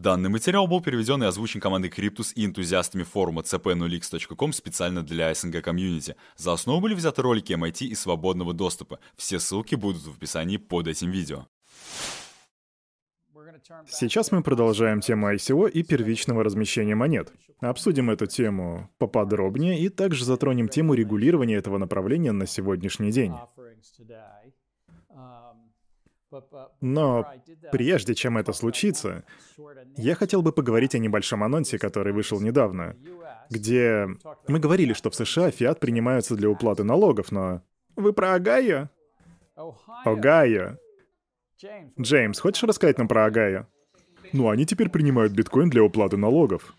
Данный материал был переведен и озвучен командой Cryptus и энтузиастами форума cp0x.com специально для СНГ комьюнити. За основу были взяты ролики MIT и свободного доступа. Все ссылки будут в описании под этим видео. Сейчас мы продолжаем тему ICO и первичного размещения монет. Обсудим эту тему поподробнее и также затронем тему регулирования этого направления на сегодняшний день. Но прежде чем это случится, я хотел бы поговорить о небольшом анонсе, который вышел недавно, где мы говорили, что в США фиат принимаются для уплаты налогов, но... Вы про Огайо? Огайо. Джеймс, хочешь рассказать нам про Огайо? Ну, они теперь принимают биткоин для уплаты налогов.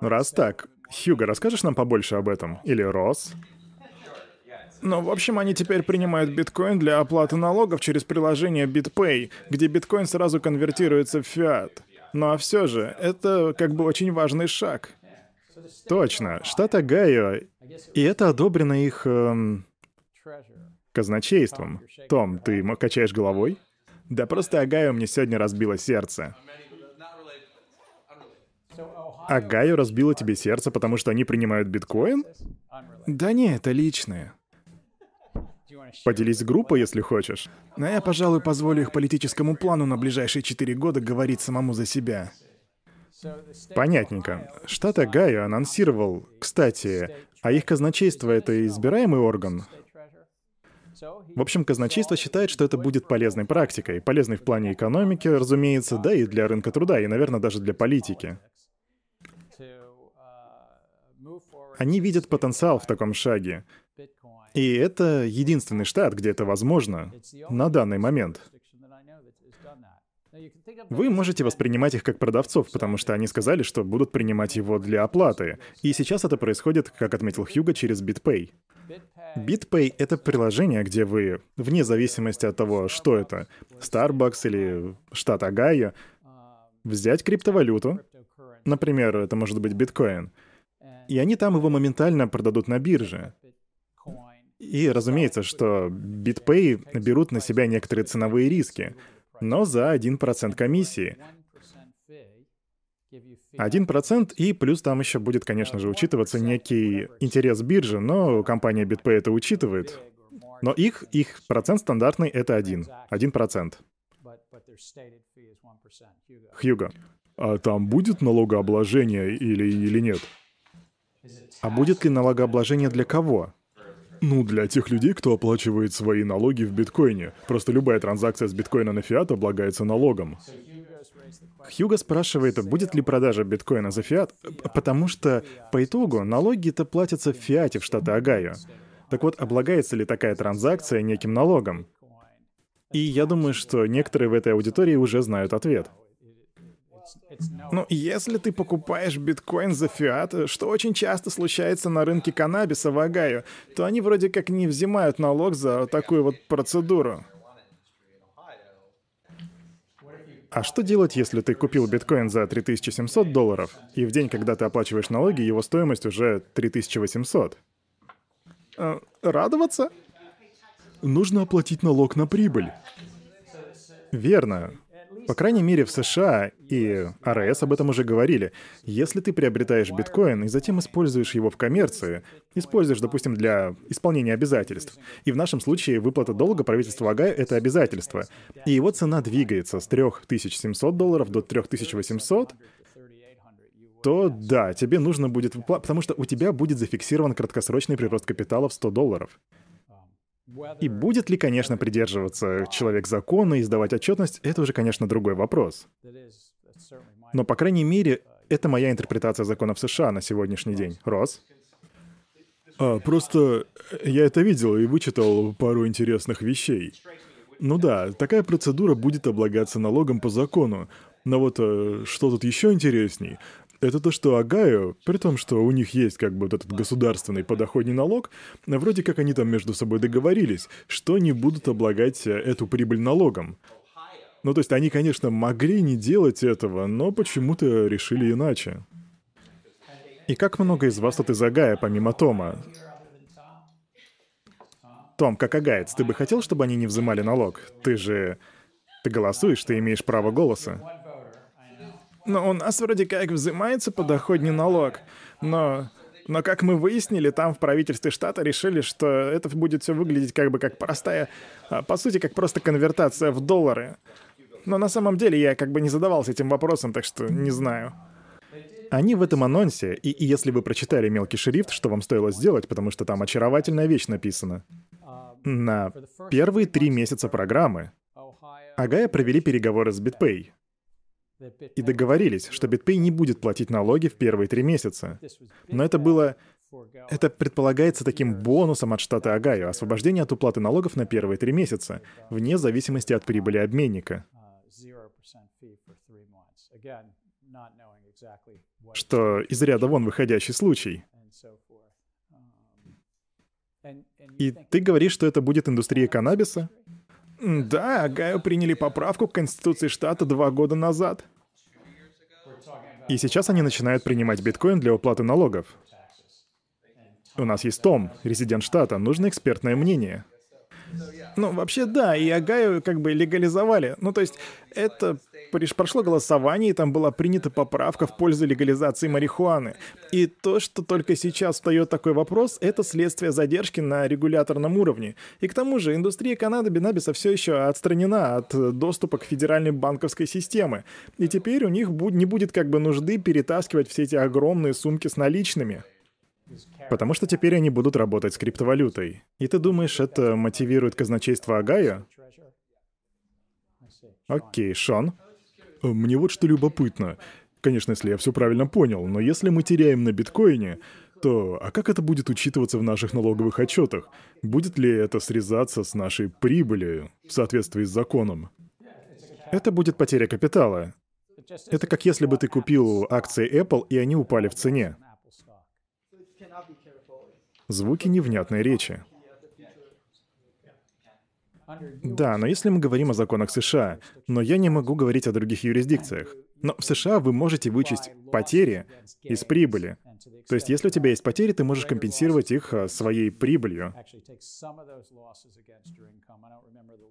Раз так, Хьюго, расскажешь нам побольше об этом? Или Росс? Ну, в общем, они теперь принимают биткоин для оплаты налогов через приложение BitPay, где биткоин сразу конвертируется в фиат. Ну а все же, это как бы очень важный шаг. Точно, штат Огайо, и это одобрено их эм, казначейством. Том, ты качаешь головой? Да просто Огайо мне сегодня разбило сердце. Огайо разбило тебе сердце, потому что они принимают биткоин? Да не, это личное. Поделись группой, если хочешь. Но я, пожалуй, позволю их политическому плану на ближайшие четыре года говорить самому за себя. Понятненько. Штат Огайо анонсировал, кстати, а их казначейство — это избираемый орган? В общем, казначейство считает, что это будет полезной практикой. Полезной в плане экономики, разумеется, да и для рынка труда, и, наверное, даже для политики. Они видят потенциал в таком шаге. И это единственный штат, где это возможно на данный момент. Вы можете воспринимать их как продавцов, потому что они сказали, что будут принимать его для оплаты. И сейчас это происходит, как отметил Хьюго, через BitPay. BitPay — это приложение, где вы, вне зависимости от того, что это, Starbucks или штат Огайо, взять криптовалюту, например, это может быть биткоин, и они там его моментально продадут на бирже. И разумеется, что BitPay берут на себя некоторые ценовые риски, но за 1% комиссии. 1% и плюс там еще будет, конечно же, учитываться некий интерес биржи, но компания BitPay это учитывает. Но их, их процент стандартный — это 1. 1%. Хьюго, а там будет налогообложение или, или нет? А будет ли налогообложение для кого? Ну, для тех людей, кто оплачивает свои налоги в биткоине. Просто любая транзакция с биткоина на фиат облагается налогом. Хьюго спрашивает, будет ли продажа биткоина за фиат, потому что по итогу налоги-то платятся в фиате в штате Огайо. Так вот, облагается ли такая транзакция неким налогом? И я думаю, что некоторые в этой аудитории уже знают ответ. Ну, если ты покупаешь биткоин за фиат, что очень часто случается на рынке каннабиса в Огайо, то они вроде как не взимают налог за такую вот процедуру. А что делать, если ты купил биткоин за 3700 долларов, и в день, когда ты оплачиваешь налоги, его стоимость уже 3800? Э, радоваться? Нужно оплатить налог на прибыль. Верно. По крайней мере, в США и РС об этом уже говорили. Если ты приобретаешь биткоин и затем используешь его в коммерции, используешь, допустим, для исполнения обязательств, и в нашем случае выплата долга правительства Агая — это обязательство, и его цена двигается с 3700 долларов до 3800, то да, тебе нужно будет... Потому что у тебя будет зафиксирован краткосрочный прирост капитала в 100 долларов. И будет ли, конечно, придерживаться человек закона и сдавать отчетность, это уже, конечно, другой вопрос. Но, по крайней мере, это моя интерпретация законов США на сегодняшний день. Рос? А, просто я это видел и вычитал пару интересных вещей. Ну да, такая процедура будет облагаться налогом по закону. Но вот э, что тут еще интересней? Это то, что Агаю, при том, что у них есть как бы вот этот государственный подоходный налог, вроде как они там между собой договорились, что не будут облагать эту прибыль налогом. Ну, то есть они, конечно, могли не делать этого, но почему-то решили иначе. И как много из вас тут из Агая, помимо Тома? Том, как агаец, ты бы хотел, чтобы они не взимали налог? Ты же Ты голосуешь, ты имеешь право голоса. Но у нас вроде как взимается подоходный налог. Но, но как мы выяснили, там в правительстве штата решили, что это будет все выглядеть как бы как простая, а, по сути, как просто конвертация в доллары. Но на самом деле я как бы не задавался этим вопросом, так что не знаю. Они в этом анонсе, и, и если вы прочитали мелкий шрифт, что вам стоило сделать, потому что там очаровательная вещь написана. На первые три месяца программы Огайо провели переговоры с BitPay и договорились, что BitPay не будет платить налоги в первые три месяца. Но это было... Это предполагается таким бонусом от штата Огайо, освобождение от уплаты налогов на первые три месяца, вне зависимости от прибыли обменника. Что из ряда вон выходящий случай. И ты говоришь, что это будет индустрия каннабиса? Да, Огайо приняли поправку к Конституции штата два года назад. И сейчас они начинают принимать биткоин для уплаты налогов. У нас есть Том, резидент штата, нужно экспертное мнение. Ну, вообще, да, и Огайо как бы легализовали. Ну, то есть, это прошло голосование, и там была принята поправка в пользу легализации марихуаны. И то, что только сейчас встает такой вопрос, это следствие задержки на регуляторном уровне. И к тому же, индустрия каннабиса все еще отстранена от доступа к федеральной банковской системе. И теперь у них не будет как бы нужды перетаскивать все эти огромные сумки с наличными. Потому что теперь они будут работать с криптовалютой. И ты думаешь, это мотивирует казначейство Агая? Окей, Шон. Мне вот что любопытно. Конечно, если я все правильно понял, но если мы теряем на биткоине, то а как это будет учитываться в наших налоговых отчетах? Будет ли это срезаться с нашей прибыли в соответствии с законом? Это будет потеря капитала. Это как если бы ты купил акции Apple, и они упали в цене. Звуки невнятной речи. Да, но если мы говорим о законах США, но я не могу говорить о других юрисдикциях. Но в США вы можете вычесть потери из прибыли. То есть, если у тебя есть потери, ты можешь компенсировать их а, своей прибылью.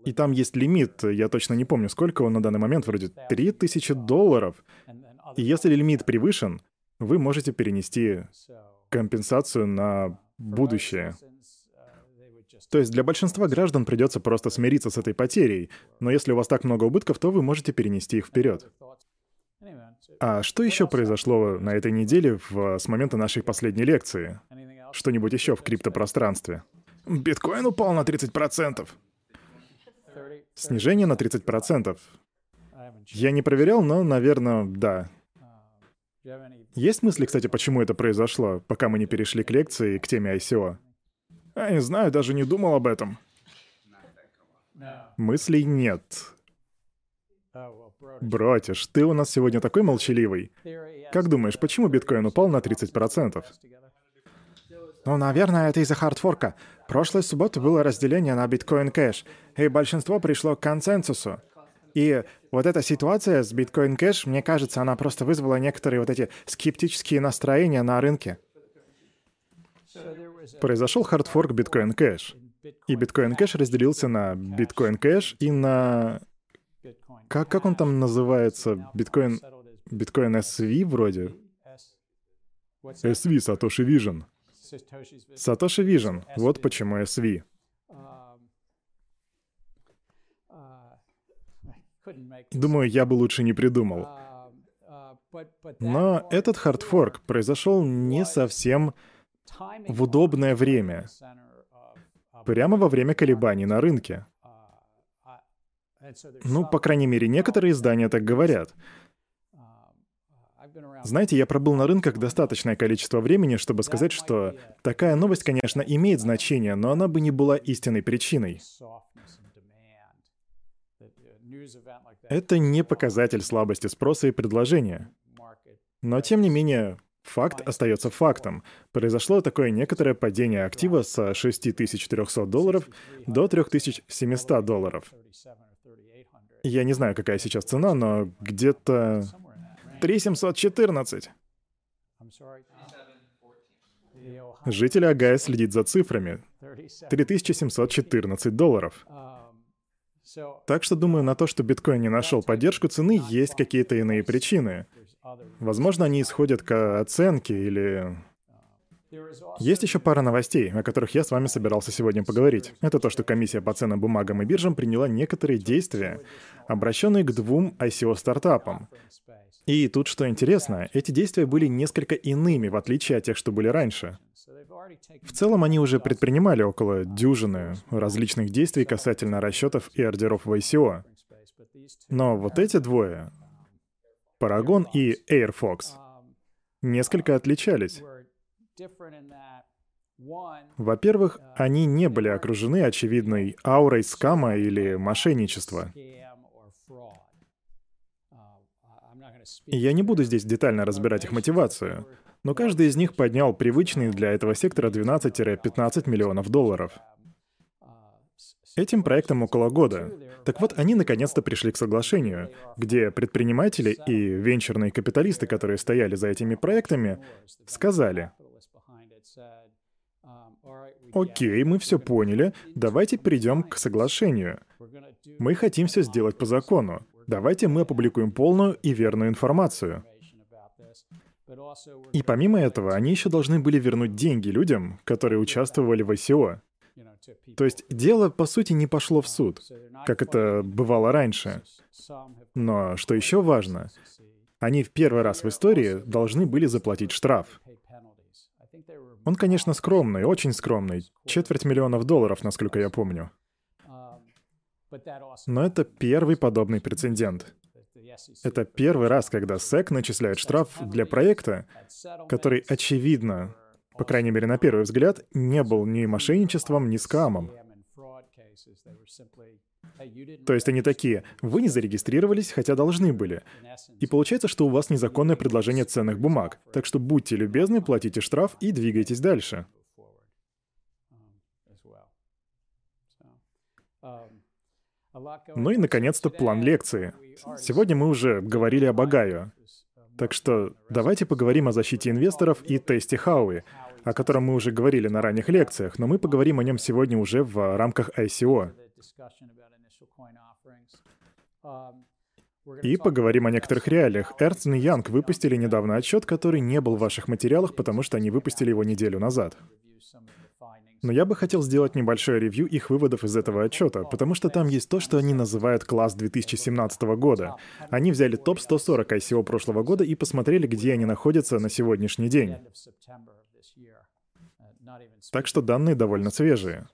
И там есть лимит, я точно не помню, сколько он на данный момент, вроде 3000 долларов. И если лимит превышен, вы можете перенести компенсацию на будущее. То есть для большинства граждан придется просто смириться с этой потерей, но если у вас так много убытков, то вы можете перенести их вперед. А что еще произошло на этой неделе в, с момента нашей последней лекции? Что-нибудь еще в криптопространстве? Биткоин упал на 30%. Снижение на 30%. Я не проверял, но, наверное, да. Есть мысли, кстати, почему это произошло, пока мы не перешли к лекции и к теме ICO? Я не знаю, даже не думал об этом. Мыслей нет. Братиш, ты у нас сегодня такой молчаливый. Как думаешь, почему биткоин упал на 30%? Ну, наверное, это из-за хардфорка. Прошлой субботы было разделение на биткоин кэш, и большинство пришло к консенсусу. И вот эта ситуация с биткоин кэш, мне кажется, она просто вызвала некоторые вот эти скептические настроения на рынке. Произошел хардфорк Bitcoin Cash. И Bitcoin Cash разделился на Bitcoin Cash и на... Как, как он там называется? Bitcoin... Bitcoin SV вроде? SV, Satoshi Vision. Satoshi Vision. Вот почему SV. Думаю, я бы лучше не придумал. Но этот хардфорк произошел не совсем в удобное время, прямо во время колебаний на рынке. Ну, по крайней мере, некоторые издания так говорят. Знаете, я пробыл на рынках достаточное количество времени, чтобы сказать, что такая новость, конечно, имеет значение, но она бы не была истинной причиной. Это не показатель слабости спроса и предложения. Но, тем не менее, Факт остается фактом. Произошло такое некоторое падение актива с 6300 долларов до 3700 долларов. Я не знаю, какая сейчас цена, но где-то 3714. Житель Агая следит за цифрами. 3714 долларов. Так что думаю, на то, что биткоин не нашел поддержку цены, есть какие-то иные причины. Возможно, они исходят к оценке или... Есть еще пара новостей, о которых я с вами собирался сегодня поговорить. Это то, что комиссия по ценным бумагам и биржам приняла некоторые действия, обращенные к двум ICO-стартапам. И тут что интересно, эти действия были несколько иными, в отличие от тех, что были раньше. В целом они уже предпринимали около дюжины различных действий касательно расчетов и ордеров в ICO. Но вот эти двое, Paragon и Airfox, несколько отличались. Во-первых, они не были окружены очевидной аурой скама или мошенничества. Я не буду здесь детально разбирать их мотивацию, но каждый из них поднял привычный для этого сектора 12-15 миллионов долларов. Этим проектом около года. Так вот, они наконец-то пришли к соглашению, где предприниматели и венчурные капиталисты, которые стояли за этими проектами, сказали, «Окей, мы все поняли, давайте перейдем к соглашению. Мы хотим все сделать по закону. Давайте мы опубликуем полную и верную информацию. И помимо этого, они еще должны были вернуть деньги людям, которые участвовали в ICO. То есть дело, по сути, не пошло в суд, как это бывало раньше. Но, что еще важно, они в первый раз в истории должны были заплатить штраф. Он, конечно, скромный, очень скромный. Четверть миллионов долларов, насколько я помню. Но это первый подобный прецедент. Это первый раз, когда SEC начисляет штраф для проекта, который, очевидно, по крайней мере на первый взгляд, не был ни мошенничеством, ни скамом. То есть они такие, вы не зарегистрировались, хотя должны были. И получается, что у вас незаконное предложение ценных бумаг. Так что будьте любезны, платите штраф и двигайтесь дальше. Ну и, наконец-то, план лекции. Сегодня мы уже говорили об Агаю. Так что давайте поговорим о защите инвесторов и тесте Хауи, о котором мы уже говорили на ранних лекциях, но мы поговорим о нем сегодня уже в рамках ICO. И поговорим о некоторых реалиях. Эрнст и Янг выпустили недавно отчет, который не был в ваших материалах, потому что они выпустили его неделю назад. Но я бы хотел сделать небольшое ревью их выводов из этого отчета, потому что там есть то, что они называют класс 2017 года. Они взяли топ-140 ICO прошлого года и посмотрели, где они находятся на сегодняшний день. Так что данные довольно свежие.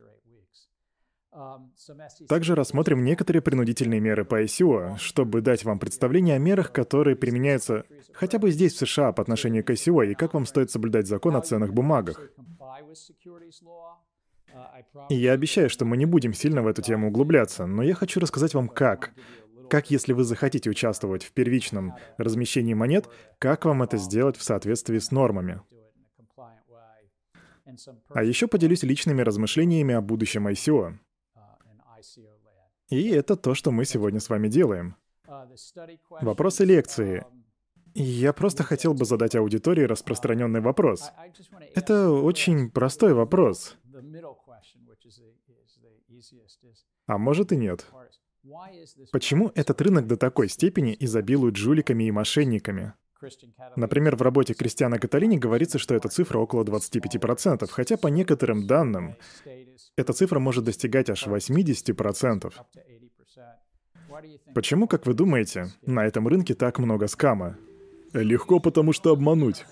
Также рассмотрим некоторые принудительные меры по ICO, чтобы дать вам представление о мерах, которые применяются хотя бы здесь, в США, по отношению к ICO, и как вам стоит соблюдать закон о ценных бумагах. И я обещаю, что мы не будем сильно в эту тему углубляться, но я хочу рассказать вам как. Как, если вы захотите участвовать в первичном размещении монет, как вам это сделать в соответствии с нормами. А еще поделюсь личными размышлениями о будущем ICO. И это то, что мы сегодня с вами делаем. Вопросы лекции. Я просто хотел бы задать аудитории распространенный вопрос. Это очень простой вопрос. А может и нет. Почему этот рынок до такой степени изобилует жуликами и мошенниками? Например, в работе Кристиана Каталини говорится, что эта цифра около 25%, хотя по некоторым данным эта цифра может достигать аж 80%. Почему, как вы думаете, на этом рынке так много скама? Легко, потому что обмануть.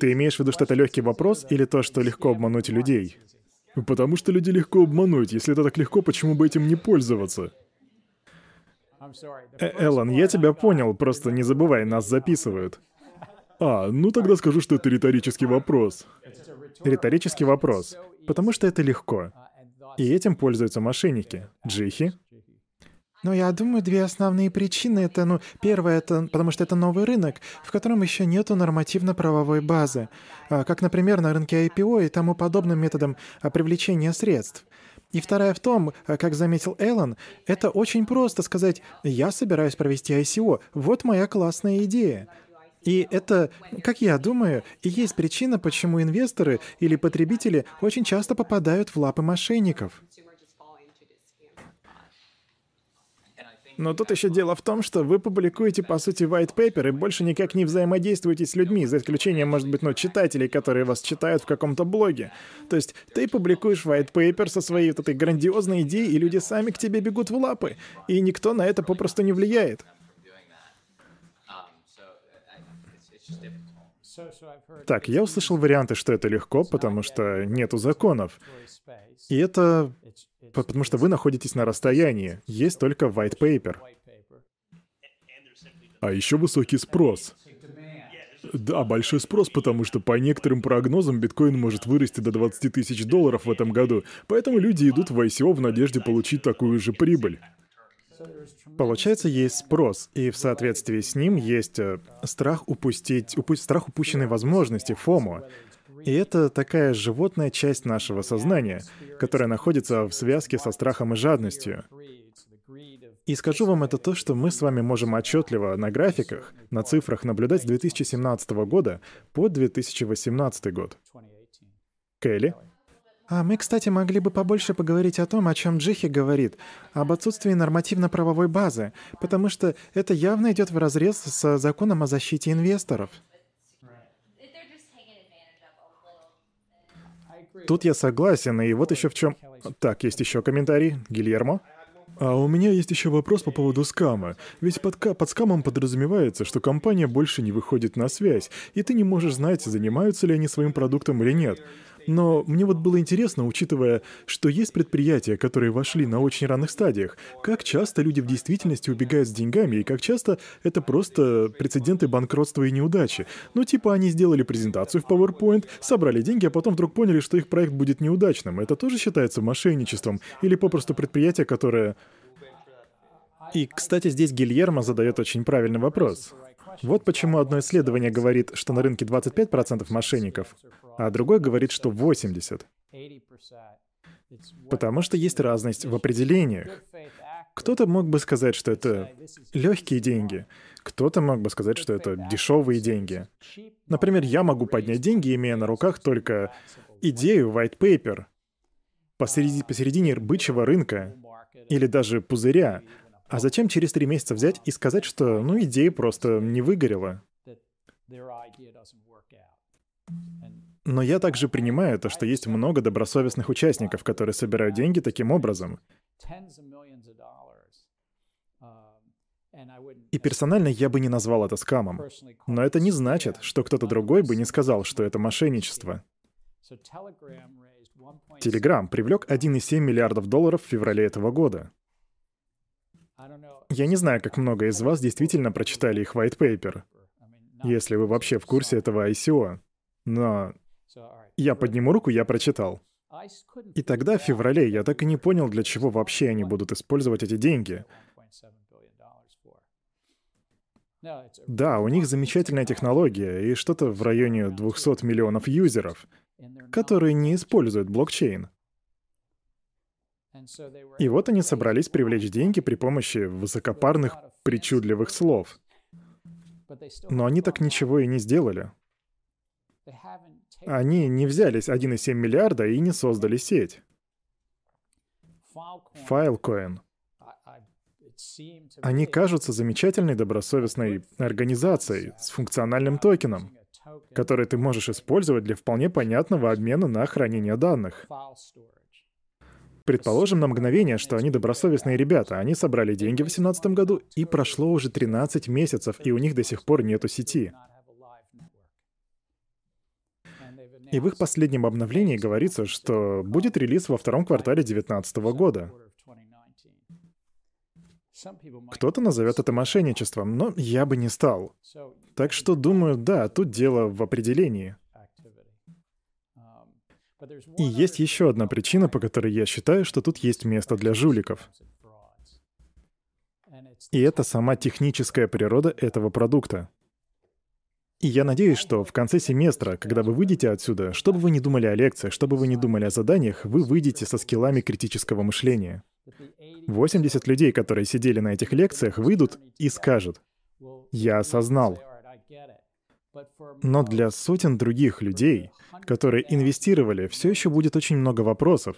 Ты имеешь в виду, что это легкий вопрос или то, что легко обмануть людей? Потому что люди легко обмануть. Если это так легко, почему бы этим не пользоваться? Э Эллен, я тебя понял, просто не забывай, нас записывают. А, ну тогда скажу, что это риторический вопрос. Риторический вопрос. Потому что это легко. И этим пользуются мошенники. Джихи, но я думаю, две основные причины это, ну, первое, это потому что это новый рынок, в котором еще нету нормативно-правовой базы, а, как, например, на рынке IPO и тому подобным методом а, привлечения средств. И вторая в том, а, как заметил Эллен, это очень просто сказать «я собираюсь провести ICO, вот моя классная идея». И это, как я думаю, и есть причина, почему инвесторы или потребители очень часто попадают в лапы мошенников. Но тут еще дело в том, что вы публикуете, по сути, white paper и больше никак не взаимодействуете с людьми, за исключением, может быть, ну, читателей, которые вас читают в каком-то блоге. То есть ты публикуешь white paper со своей вот этой грандиозной идеей, и люди сами к тебе бегут в лапы, и никто на это попросту не влияет. Так, я услышал варианты, что это легко, потому что нету законов. И это потому что вы находитесь на расстоянии. Есть только white paper. А еще высокий спрос. Да, большой спрос, потому что по некоторым прогнозам биткоин может вырасти до 20 тысяч долларов в этом году. Поэтому люди идут в ICO в надежде получить такую же прибыль. Получается, есть спрос, и в соответствии с ним есть э, страх упустить, упу- страх упущенной возможности, фомо. И это такая животная часть нашего сознания, которая находится в связке со страхом и жадностью. И скажу вам это то, что мы с вами можем отчетливо на графиках, на цифрах наблюдать с 2017 года по 2018 год. Келли? А мы, кстати, могли бы побольше поговорить о том, о чем Джихи говорит, об отсутствии нормативно-правовой базы, потому что это явно идет в разрез с законом о защите инвесторов. Тут я согласен, и вот еще в чем... Так, есть еще комментарий. Гильермо? А у меня есть еще вопрос по поводу скама. Ведь под, под скамом подразумевается, что компания больше не выходит на связь, и ты не можешь знать, занимаются ли они своим продуктом или нет. Но мне вот было интересно, учитывая, что есть предприятия, которые вошли на очень ранних стадиях, как часто люди в действительности убегают с деньгами, и как часто это просто прецеденты банкротства и неудачи. Ну, типа они сделали презентацию в PowerPoint, собрали деньги, а потом вдруг поняли, что их проект будет неудачным. Это тоже считается мошенничеством? Или попросту предприятие, которое... И, кстати, здесь Гильермо задает очень правильный вопрос. Вот почему одно исследование говорит, что на рынке 25% мошенников, а другое говорит, что 80%. Потому что есть разность в определениях. Кто-то мог бы сказать, что это легкие деньги, кто-то мог бы сказать, что это дешевые деньги. Например, я могу поднять деньги, имея на руках только идею white paper посередине, посередине бычьего рынка или даже пузыря, а зачем через три месяца взять и сказать, что, ну, идея просто не выгорела? Но я также принимаю то, что есть много добросовестных участников, которые собирают деньги таким образом. И персонально я бы не назвал это скамом. Но это не значит, что кто-то другой бы не сказал, что это мошенничество. Telegram привлек 1,7 миллиардов долларов в феврале этого года. Я не знаю, как много из вас действительно прочитали их white paper, если вы вообще в курсе этого ICO. Но я подниму руку, я прочитал. И тогда, в феврале, я так и не понял, для чего вообще они будут использовать эти деньги. Да, у них замечательная технология и что-то в районе 200 миллионов юзеров, которые не используют блокчейн. И вот они собрались привлечь деньги при помощи высокопарных, причудливых слов. Но они так ничего и не сделали. Они не взялись 1,7 миллиарда и не создали сеть. Filecoin. Они кажутся замечательной добросовестной организацией с функциональным токеном, который ты можешь использовать для вполне понятного обмена на хранение данных. Предположим на мгновение, что они добросовестные ребята. Они собрали деньги в 2018 году, и прошло уже 13 месяцев, и у них до сих пор нету сети. И в их последнем обновлении говорится, что будет релиз во втором квартале 2019 года. Кто-то назовет это мошенничеством, но я бы не стал. Так что думаю, да, тут дело в определении. И есть еще одна причина, по которой я считаю, что тут есть место для жуликов. И это сама техническая природа этого продукта. И я надеюсь, что в конце семестра, когда вы выйдете отсюда, что бы вы ни думали о лекциях, что бы вы ни думали о заданиях, вы выйдете со скиллами критического мышления. 80 людей, которые сидели на этих лекциях, выйдут и скажут, «Я осознал». Но для сотен других людей которые инвестировали, все еще будет очень много вопросов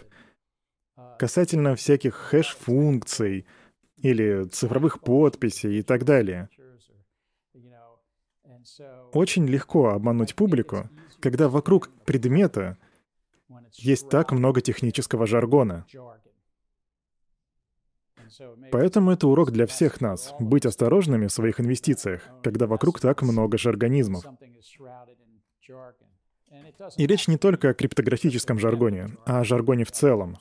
касательно всяких хэш-функций или цифровых подписей и так далее. Очень легко обмануть публику, когда вокруг предмета есть так много технического жаргона. Поэтому это урок для всех нас — быть осторожными в своих инвестициях, когда вокруг так много жаргонизмов. И речь не только о криптографическом жаргоне, а о жаргоне в целом.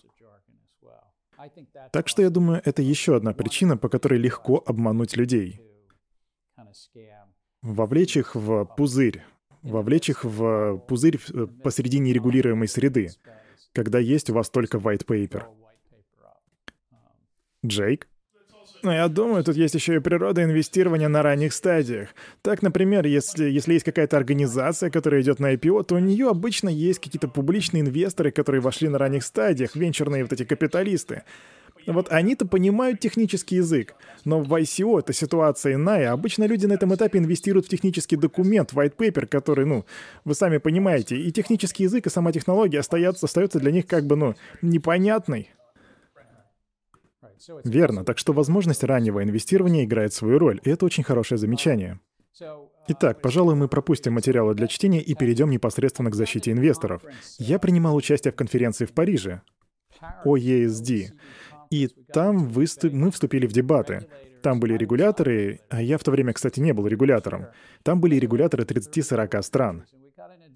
Так что я думаю, это еще одна причина, по которой легко обмануть людей. Вовлечь их в пузырь, вовлечь их в пузырь э, посреди нерегулируемой среды, когда есть у вас только white paper. Джейк? Но я думаю, тут есть еще и природа инвестирования на ранних стадиях. Так, например, если, если есть какая-то организация, которая идет на IPO, то у нее обычно есть какие-то публичные инвесторы, которые вошли на ранних стадиях, венчурные вот эти капиталисты. Вот они-то понимают технический язык, но в ICO эта ситуация иная. Обычно люди на этом этапе инвестируют в технический документ, white paper, который, ну, вы сами понимаете, и технический язык, и сама технология остается, остается для них как бы, ну, непонятной. Верно, так что возможность раннего инвестирования играет свою роль, и это очень хорошее замечание. Итак, пожалуй, мы пропустим материалы для чтения и перейдем непосредственно к защите инвесторов. Я принимал участие в конференции в Париже, OESD, и там выступ... мы вступили в дебаты. Там были регуляторы, а я в то время, кстати, не был регулятором. Там были регуляторы 30-40 стран.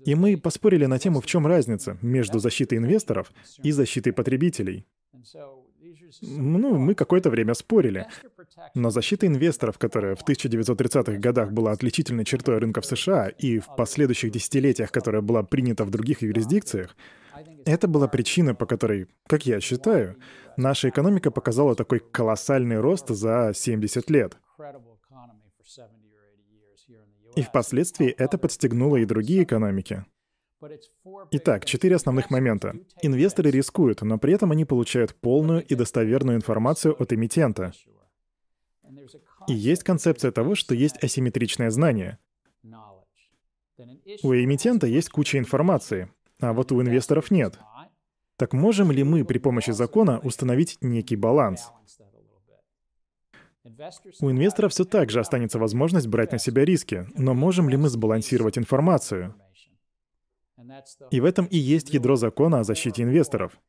И мы поспорили на тему, в чем разница между защитой инвесторов и защитой потребителей. Ну, мы какое-то время спорили. Но защита инвесторов, которая в 1930-х годах была отличительной чертой рынков США и в последующих десятилетиях, которая была принята в других юрисдикциях, это была причина, по которой, как я считаю, наша экономика показала такой колоссальный рост за 70 лет. И впоследствии это подстегнуло и другие экономики. Итак, четыре основных момента. Инвесторы рискуют, но при этом они получают полную и достоверную информацию от эмитента. И есть концепция того, что есть асимметричное знание. У эмитента есть куча информации, а вот у инвесторов нет. Так можем ли мы при помощи закона установить некий баланс? У инвесторов все так же останется возможность брать на себя риски, но можем ли мы сбалансировать информацию? И в этом и есть ядро закона о защите инвесторов,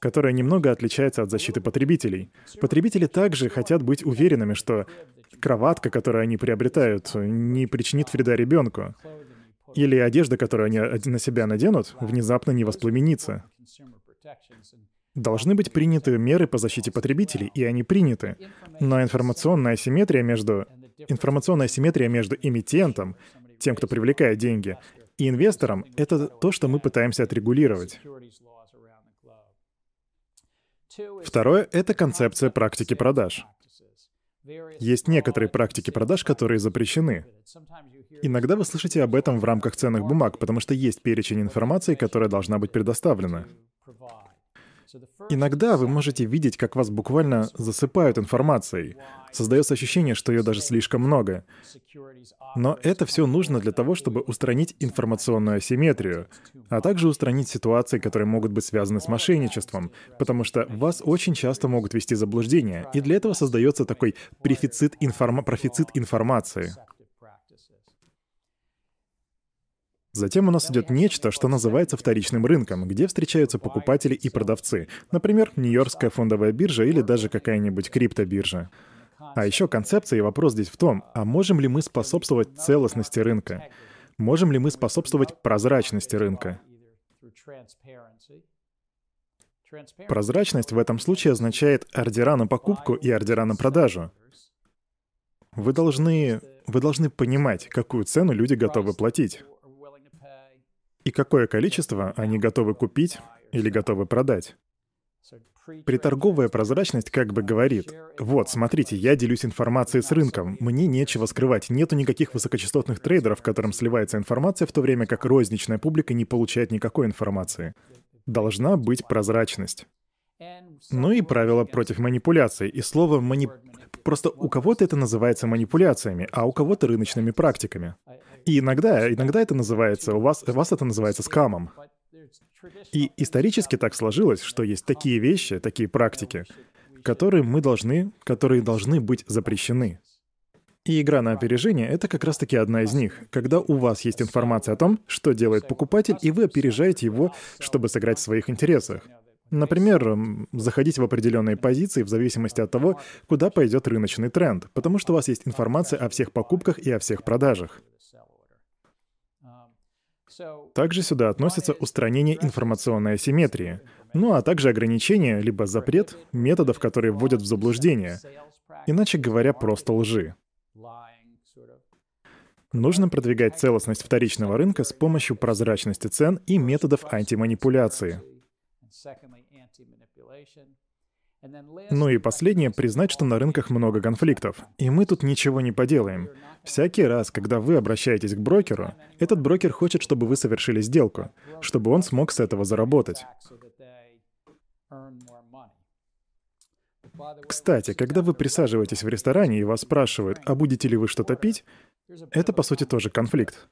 которое немного отличается от защиты потребителей. Потребители также хотят быть уверенными, что кроватка, которую они приобретают, не причинит вреда ребенку. Или одежда, которую они на себя наденут, внезапно не воспламенится. Должны быть приняты меры по защите потребителей, и они приняты. Но информационная асимметрия между информационная асимметрия между эмитентом, тем, кто привлекает деньги, и инвесторам — это то, что мы пытаемся отрегулировать. Второе — это концепция практики продаж. Есть некоторые практики продаж, которые запрещены. Иногда вы слышите об этом в рамках ценных бумаг, потому что есть перечень информации, которая должна быть предоставлена. Иногда вы можете видеть, как вас буквально засыпают информацией. Создается ощущение, что ее даже слишком много. Но это все нужно для того, чтобы устранить информационную асимметрию, а также устранить ситуации, которые могут быть связаны с мошенничеством, потому что вас очень часто могут вести заблуждения, и для этого создается такой профицит, информа... профицит информации. Затем у нас идет нечто, что называется вторичным рынком, где встречаются покупатели и продавцы. Например, Нью-Йоркская фондовая биржа или даже какая-нибудь криптобиржа. А еще концепция и вопрос здесь в том, а можем ли мы способствовать целостности рынка? Можем ли мы способствовать прозрачности рынка? Прозрачность в этом случае означает ордера на покупку и ордера на продажу. Вы должны, вы должны понимать, какую цену люди готовы платить и какое количество они готовы купить или готовы продать. Приторговая прозрачность как бы говорит, вот, смотрите, я делюсь информацией с рынком, мне нечего скрывать, нету никаких высокочастотных трейдеров, которым сливается информация, в то время как розничная публика не получает никакой информации. Должна быть прозрачность. Ну и правила против манипуляций. И слово «мани...» Просто у кого-то это называется манипуляциями, а у кого-то рыночными практиками. И иногда, иногда это называется, у вас, у вас это называется скамом. И исторически так сложилось, что есть такие вещи, такие практики, которые мы должны, которые должны быть запрещены. И игра на опережение — это как раз-таки одна из них, когда у вас есть информация о том, что делает покупатель, и вы опережаете его, чтобы сыграть в своих интересах. Например, заходить в определенные позиции в зависимости от того, куда пойдет рыночный тренд, потому что у вас есть информация о всех покупках и о всех продажах. Также сюда относится устранение информационной асимметрии, ну а также ограничение, либо запрет методов, которые вводят в заблуждение, иначе говоря, просто лжи. Нужно продвигать целостность вторичного рынка с помощью прозрачности цен и методов антиманипуляции. Ну и последнее — признать, что на рынках много конфликтов. И мы тут ничего не поделаем. Всякий раз, когда вы обращаетесь к брокеру, этот брокер хочет, чтобы вы совершили сделку, чтобы он смог с этого заработать. Кстати, когда вы присаживаетесь в ресторане и вас спрашивают, а будете ли вы что-то пить, это, по сути, тоже конфликт.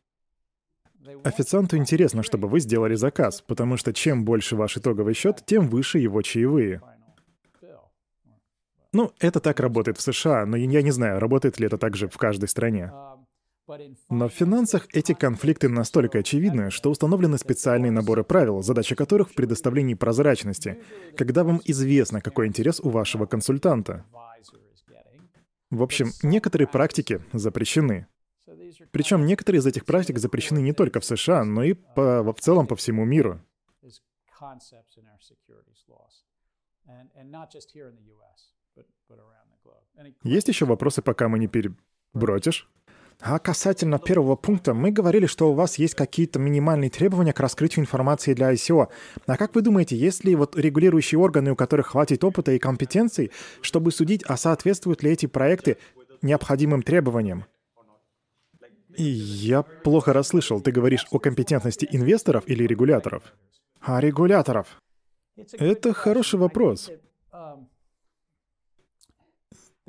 Официанту интересно, чтобы вы сделали заказ, потому что чем больше ваш итоговый счет, тем выше его чаевые. Ну, это так работает в США, но я не знаю, работает ли это также в каждой стране. Но в финансах эти конфликты настолько очевидны, что установлены специальные наборы правил, задача которых в предоставлении прозрачности, когда вам известно, какой интерес у вашего консультанта. В общем, некоторые практики запрещены. Причем некоторые из этих практик запрещены не только в США, но и по, в целом по всему миру. Есть еще вопросы, пока мы не перебротишь? А касательно первого пункта, мы говорили, что у вас есть какие-то минимальные требования к раскрытию информации для ICO. А как вы думаете, есть ли вот регулирующие органы, у которых хватит опыта и компетенций, чтобы судить, а соответствуют ли эти проекты необходимым требованиям? И я плохо расслышал. Ты говоришь о компетентности инвесторов или регуляторов? А регуляторов? Это хороший вопрос.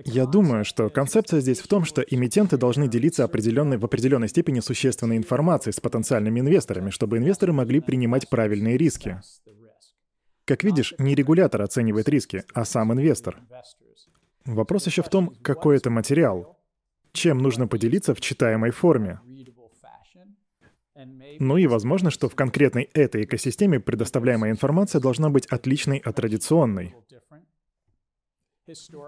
Я думаю, что концепция здесь в том, что эмитенты должны делиться определенной, в определенной степени существенной информацией с потенциальными инвесторами, чтобы инвесторы могли принимать правильные риски. Как видишь, не регулятор оценивает риски, а сам инвестор. Вопрос еще в том, какой это материал, чем нужно поделиться в читаемой форме. Ну и возможно, что в конкретной этой экосистеме предоставляемая информация должна быть отличной от традиционной.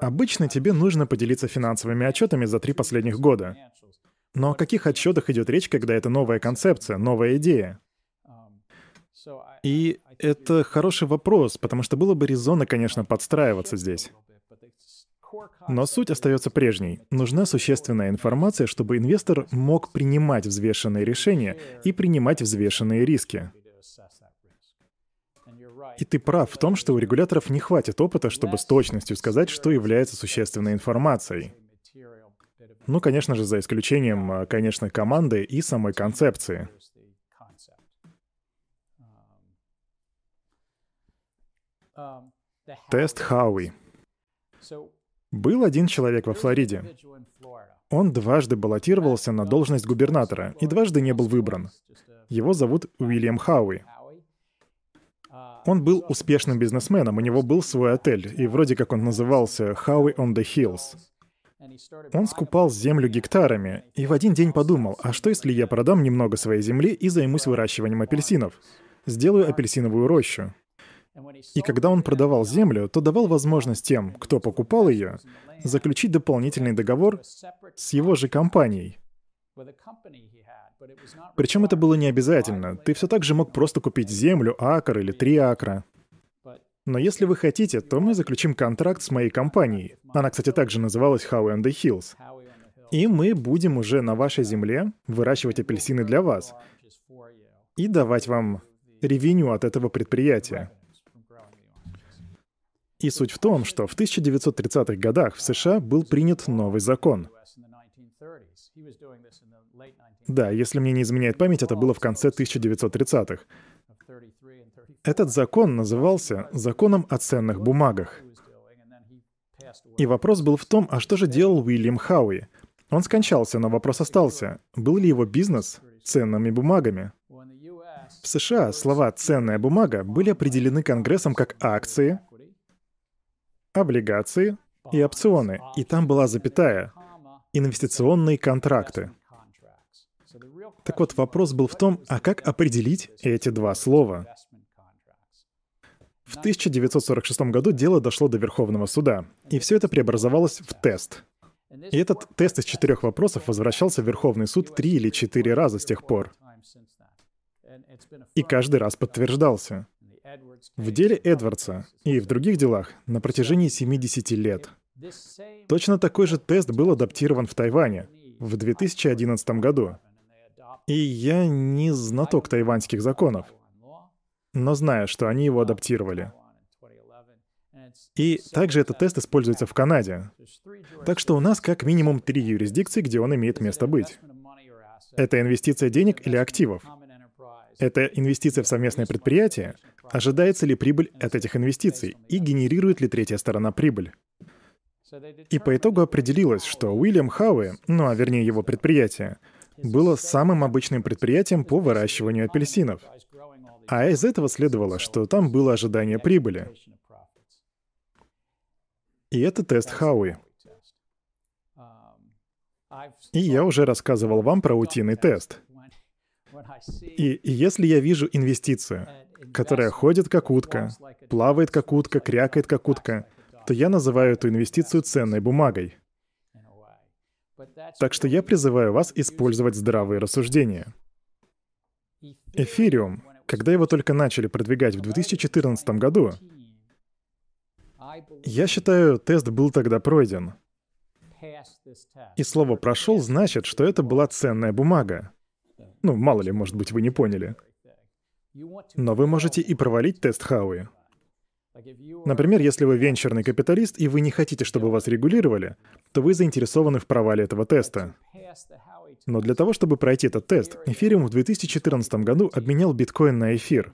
Обычно тебе нужно поделиться финансовыми отчетами за три последних года. Но о каких отчетах идет речь, когда это новая концепция, новая идея? И это хороший вопрос, потому что было бы резонно, конечно, подстраиваться здесь. Но суть остается прежней. Нужна существенная информация, чтобы инвестор мог принимать взвешенные решения и принимать взвешенные риски. И ты прав в том, что у регуляторов не хватит опыта, чтобы с точностью сказать, что является существенной информацией. Ну, конечно же, за исключением, а, конечно, команды и самой концепции. Тест Хауи. Был один человек во Флориде. Он дважды баллотировался на должность губернатора и дважды не был выбран. Его зовут Уильям Хауи. Он был успешным бизнесменом, у него был свой отель, и вроде как он назывался Howie on the Hills. Он скупал землю гектарами, и в один день подумал, а что если я продам немного своей земли и займусь выращиванием апельсинов? Сделаю апельсиновую рощу. И когда он продавал землю, то давал возможность тем, кто покупал ее, заключить дополнительный договор с его же компанией. Причем это было не обязательно. Ты все так же мог просто купить землю, акр или три акра. Но если вы хотите, то мы заключим контракт с моей компанией. Она, кстати, также называлась Howie and the Hills. И мы будем уже на вашей земле выращивать апельсины для вас и давать вам ревеню от этого предприятия. И суть в том, что в 1930-х годах в США был принят новый закон. Да, если мне не изменяет память, это было в конце 1930-х. Этот закон назывался «Законом о ценных бумагах». И вопрос был в том, а что же делал Уильям Хауи? Он скончался, но вопрос остался. Был ли его бизнес ценными бумагами? В США слова «ценная бумага» были определены Конгрессом как акции, облигации и опционы. И там была запятая. Инвестиционные контракты. Так вот, вопрос был в том, а как определить эти два слова? В 1946 году дело дошло до Верховного суда, и все это преобразовалось в тест. И этот тест из четырех вопросов возвращался в Верховный суд три или четыре раза с тех пор. И каждый раз подтверждался. В деле Эдвардса и в других делах на протяжении 70 лет. Точно такой же тест был адаптирован в Тайване в 2011 году. И я не знаток тайваньских законов, но знаю, что они его адаптировали. И также этот тест используется в Канаде. Так что у нас как минимум три юрисдикции, где он имеет место быть. Это инвестиция денег или активов. Это инвестиция в совместное предприятие. Ожидается ли прибыль от этих инвестиций и генерирует ли третья сторона прибыль? И по итогу определилось, что Уильям Хауэ, ну а вернее его предприятие, было самым обычным предприятием по выращиванию апельсинов. А из этого следовало, что там было ожидание прибыли. И это тест Хауи. И я уже рассказывал вам про утиный тест. И, и если я вижу инвестицию, которая ходит как утка, плавает как утка, крякает как утка, то я называю эту инвестицию ценной бумагой. Так что я призываю вас использовать здравые рассуждения. Эфириум, когда его только начали продвигать в 2014 году, я считаю, тест был тогда пройден. И слово «прошел» значит, что это была ценная бумага. Ну, мало ли, может быть, вы не поняли. Но вы можете и провалить тест Хауи. Например, если вы венчурный капиталист, и вы не хотите, чтобы вас регулировали, то вы заинтересованы в провале этого теста. Но для того, чтобы пройти этот тест, эфириум в 2014 году обменял биткоин на эфир.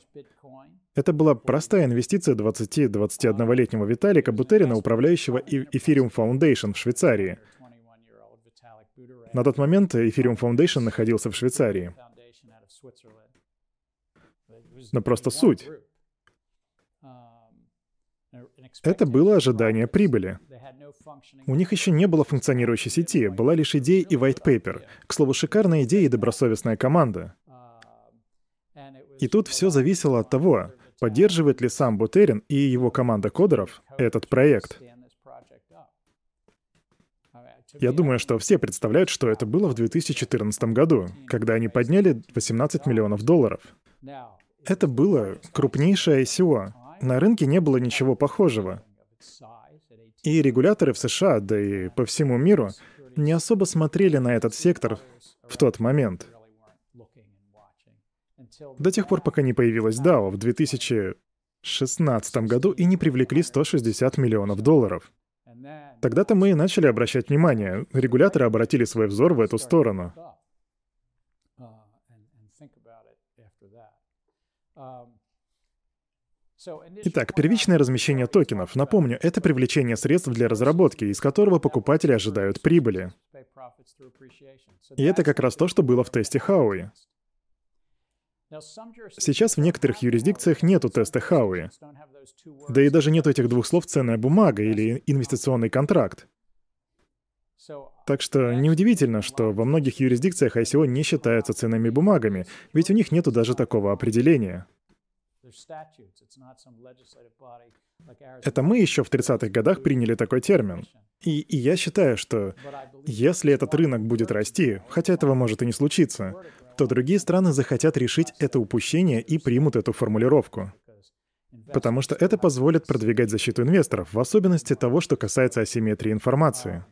Это была простая инвестиция 20-21-летнего Виталика Бутерина, управляющего Ethereum Foundation в Швейцарии. На тот момент Ethereum Foundation находился в Швейцарии. Но просто суть. Это было ожидание прибыли. У них еще не было функционирующей сети, была лишь идея и white paper. К слову, шикарная идея и добросовестная команда. И тут все зависело от того, Поддерживает ли сам Бутерин и его команда кодеров этот проект? Я думаю, что все представляют, что это было в 2014 году, когда они подняли 18 миллионов долларов. Это было крупнейшее ICO. На рынке не было ничего похожего. И регуляторы в США, да и по всему миру, не особо смотрели на этот сектор в тот момент. До тех пор, пока не появилась DAO в 2016 году и не привлекли 160 миллионов долларов. Тогда-то мы и начали обращать внимание. Регуляторы обратили свой взор в эту сторону. Итак, первичное размещение токенов. Напомню, это привлечение средств для разработки, из которого покупатели ожидают прибыли. И это как раз то, что было в тесте Хауи. Сейчас в некоторых юрисдикциях нету теста Хауи. Да и даже нету этих двух слов «ценная бумага» или «инвестиционный контракт». Так что неудивительно, что во многих юрисдикциях ICO не считаются ценными бумагами, ведь у них нету даже такого определения. Это мы еще в 30-х годах приняли такой термин. И, и я считаю, что если этот рынок будет расти, хотя этого может и не случиться, то другие страны захотят решить это упущение и примут эту формулировку. Потому что это позволит продвигать защиту инвесторов, в особенности того, что касается асимметрии информации.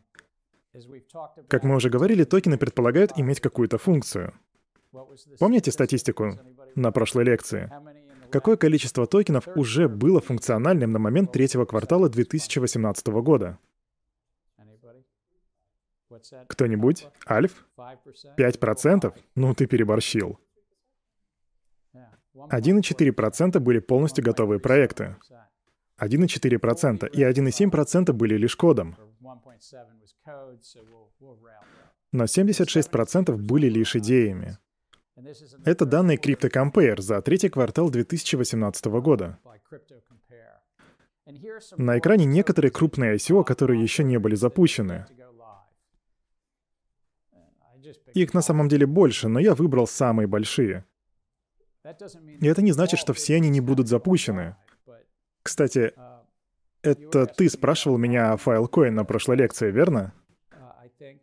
Как мы уже говорили, токены предполагают иметь какую-то функцию. Помните статистику на прошлой лекции? Какое количество токенов уже было функциональным на момент третьего квартала 2018 года? Кто-нибудь? Альф? Пять процентов? Ну, ты переборщил. 1,4% были полностью готовые проекты. 1,4%. И 1,7% были лишь кодом. Но 76% были лишь идеями. Это данные CryptoCompare за третий квартал 2018 года. На экране некоторые крупные ICO, которые еще не были запущены. Их на самом деле больше, но я выбрал самые большие. И это не значит, что все они не будут запущены. Кстати, это ты спрашивал меня о Filecoin на прошлой лекции, верно?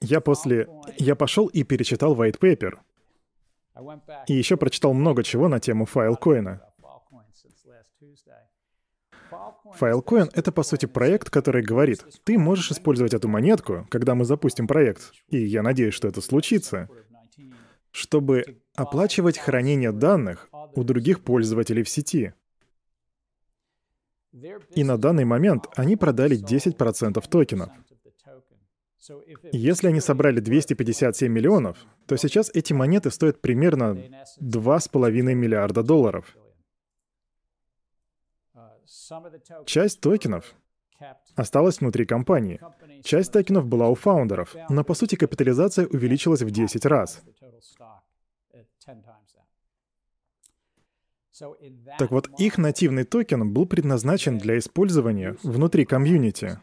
Я после... Я пошел и перечитал white paper. И еще прочитал много чего на тему Filecoin. Filecoin — это, по сути, проект, который говорит, ты можешь использовать эту монетку, когда мы запустим проект, и я надеюсь, что это случится, чтобы оплачивать хранение данных у других пользователей в сети. И на данный момент они продали 10% токенов. Если они собрали 257 миллионов, то сейчас эти монеты стоят примерно 2,5 миллиарда долларов. Часть токенов осталась внутри компании. Часть токенов была у фаундеров, но по сути капитализация увеличилась в 10 раз. Так вот, их нативный токен был предназначен для использования внутри комьюнити.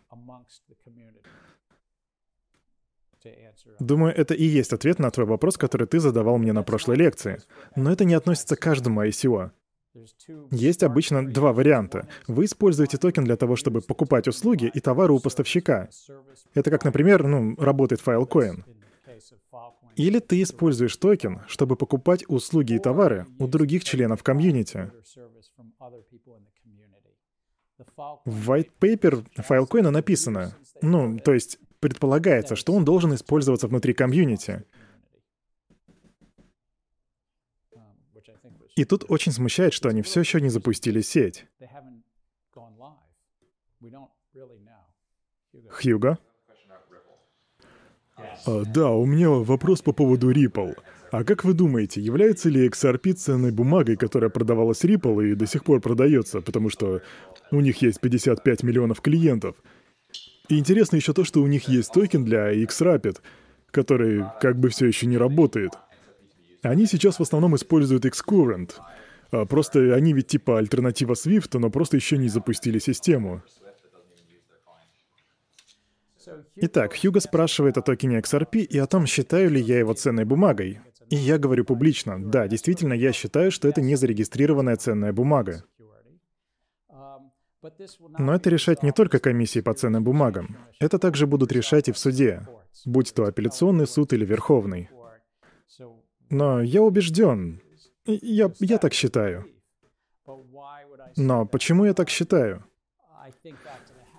Думаю, это и есть ответ на твой вопрос, который ты задавал мне на прошлой лекции. Но это не относится к каждому ICO. Есть обычно два варианта. Вы используете токен для того, чтобы покупать услуги и товары у поставщика. Это как, например, ну, работает Filecoin. Или ты используешь токен, чтобы покупать услуги и товары у других членов комьюнити. В white paper Filecoin написано, ну, то есть предполагается, что он должен использоваться внутри комьюнити. И тут очень смущает, что они все еще не запустили сеть. Хьюго? А, да, у меня вопрос по поводу Ripple. А как вы думаете, является ли XRP ценной бумагой, которая продавалась Ripple и до сих пор продается, потому что у них есть 55 миллионов клиентов? И интересно еще то, что у них есть токен для XRapid, который как бы все еще не работает. Они сейчас в основном используют Xcurrent. А просто они ведь типа альтернатива Swift, но просто еще не запустили систему. Итак, Хьюго спрашивает о токене XRP и о том, считаю ли я его ценной бумагой. И я говорю публично, да, действительно, я считаю, что это не зарегистрированная ценная бумага. Но это решать не только комиссии по ценным бумагам. Это также будут решать и в суде, будь то апелляционный суд или верховный. Но я убежден. Я, я так считаю. Но почему я так считаю?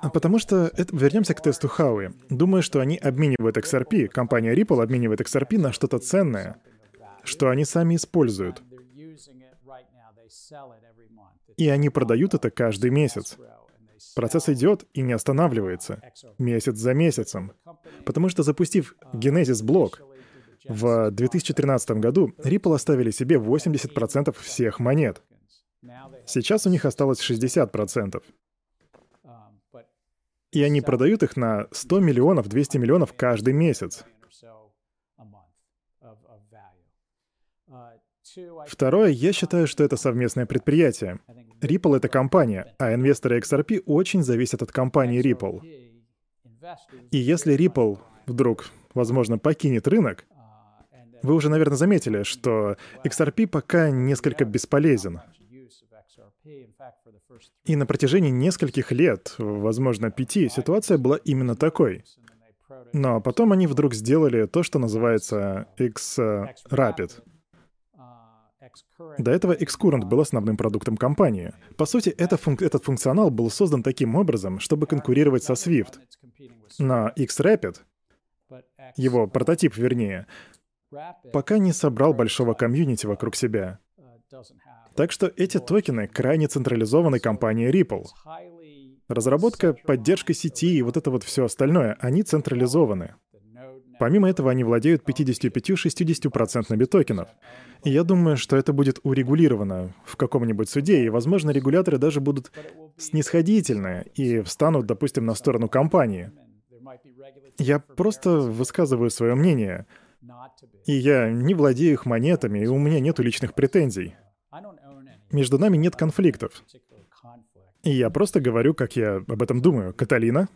А потому что... Это, вернемся к тесту Хауи. Думаю, что они обменивают XRP, компания Ripple обменивает XRP на что-то ценное, что они сами используют. И они продают это каждый месяц. Процесс идет и не останавливается. Месяц за месяцем. Потому что запустив Genesis блок, в 2013 году Ripple оставили себе 80% всех монет. Сейчас у них осталось 60%. И они продают их на 100 миллионов, 200 миллионов каждый месяц. Второе, я считаю, что это совместное предприятие. Ripple — это компания, а инвесторы XRP очень зависят от компании Ripple. И если Ripple вдруг, возможно, покинет рынок, вы уже, наверное, заметили, что XRP пока несколько бесполезен. И на протяжении нескольких лет, возможно, пяти, ситуация была именно такой. Но потом они вдруг сделали то, что называется X-Rapid. До этого Xcurrent был основным продуктом компании. По сути, это функ этот функционал был создан таким образом, чтобы конкурировать со Swift. Но X-Rapid, его прототип вернее, пока не собрал большого комьюнити вокруг себя. Так что эти токены крайне централизованы компанией Ripple. Разработка, поддержка сети и вот это вот все остальное, они централизованы. Помимо этого, они владеют 55-60% токенов. И я думаю, что это будет урегулировано в каком-нибудь суде, и, возможно, регуляторы даже будут снисходительны и встанут, допустим, на сторону компании. Я просто высказываю свое мнение. И я не владею их монетами, и у меня нет личных претензий. Между нами нет конфликтов. И я просто говорю, как я об этом думаю. Каталина?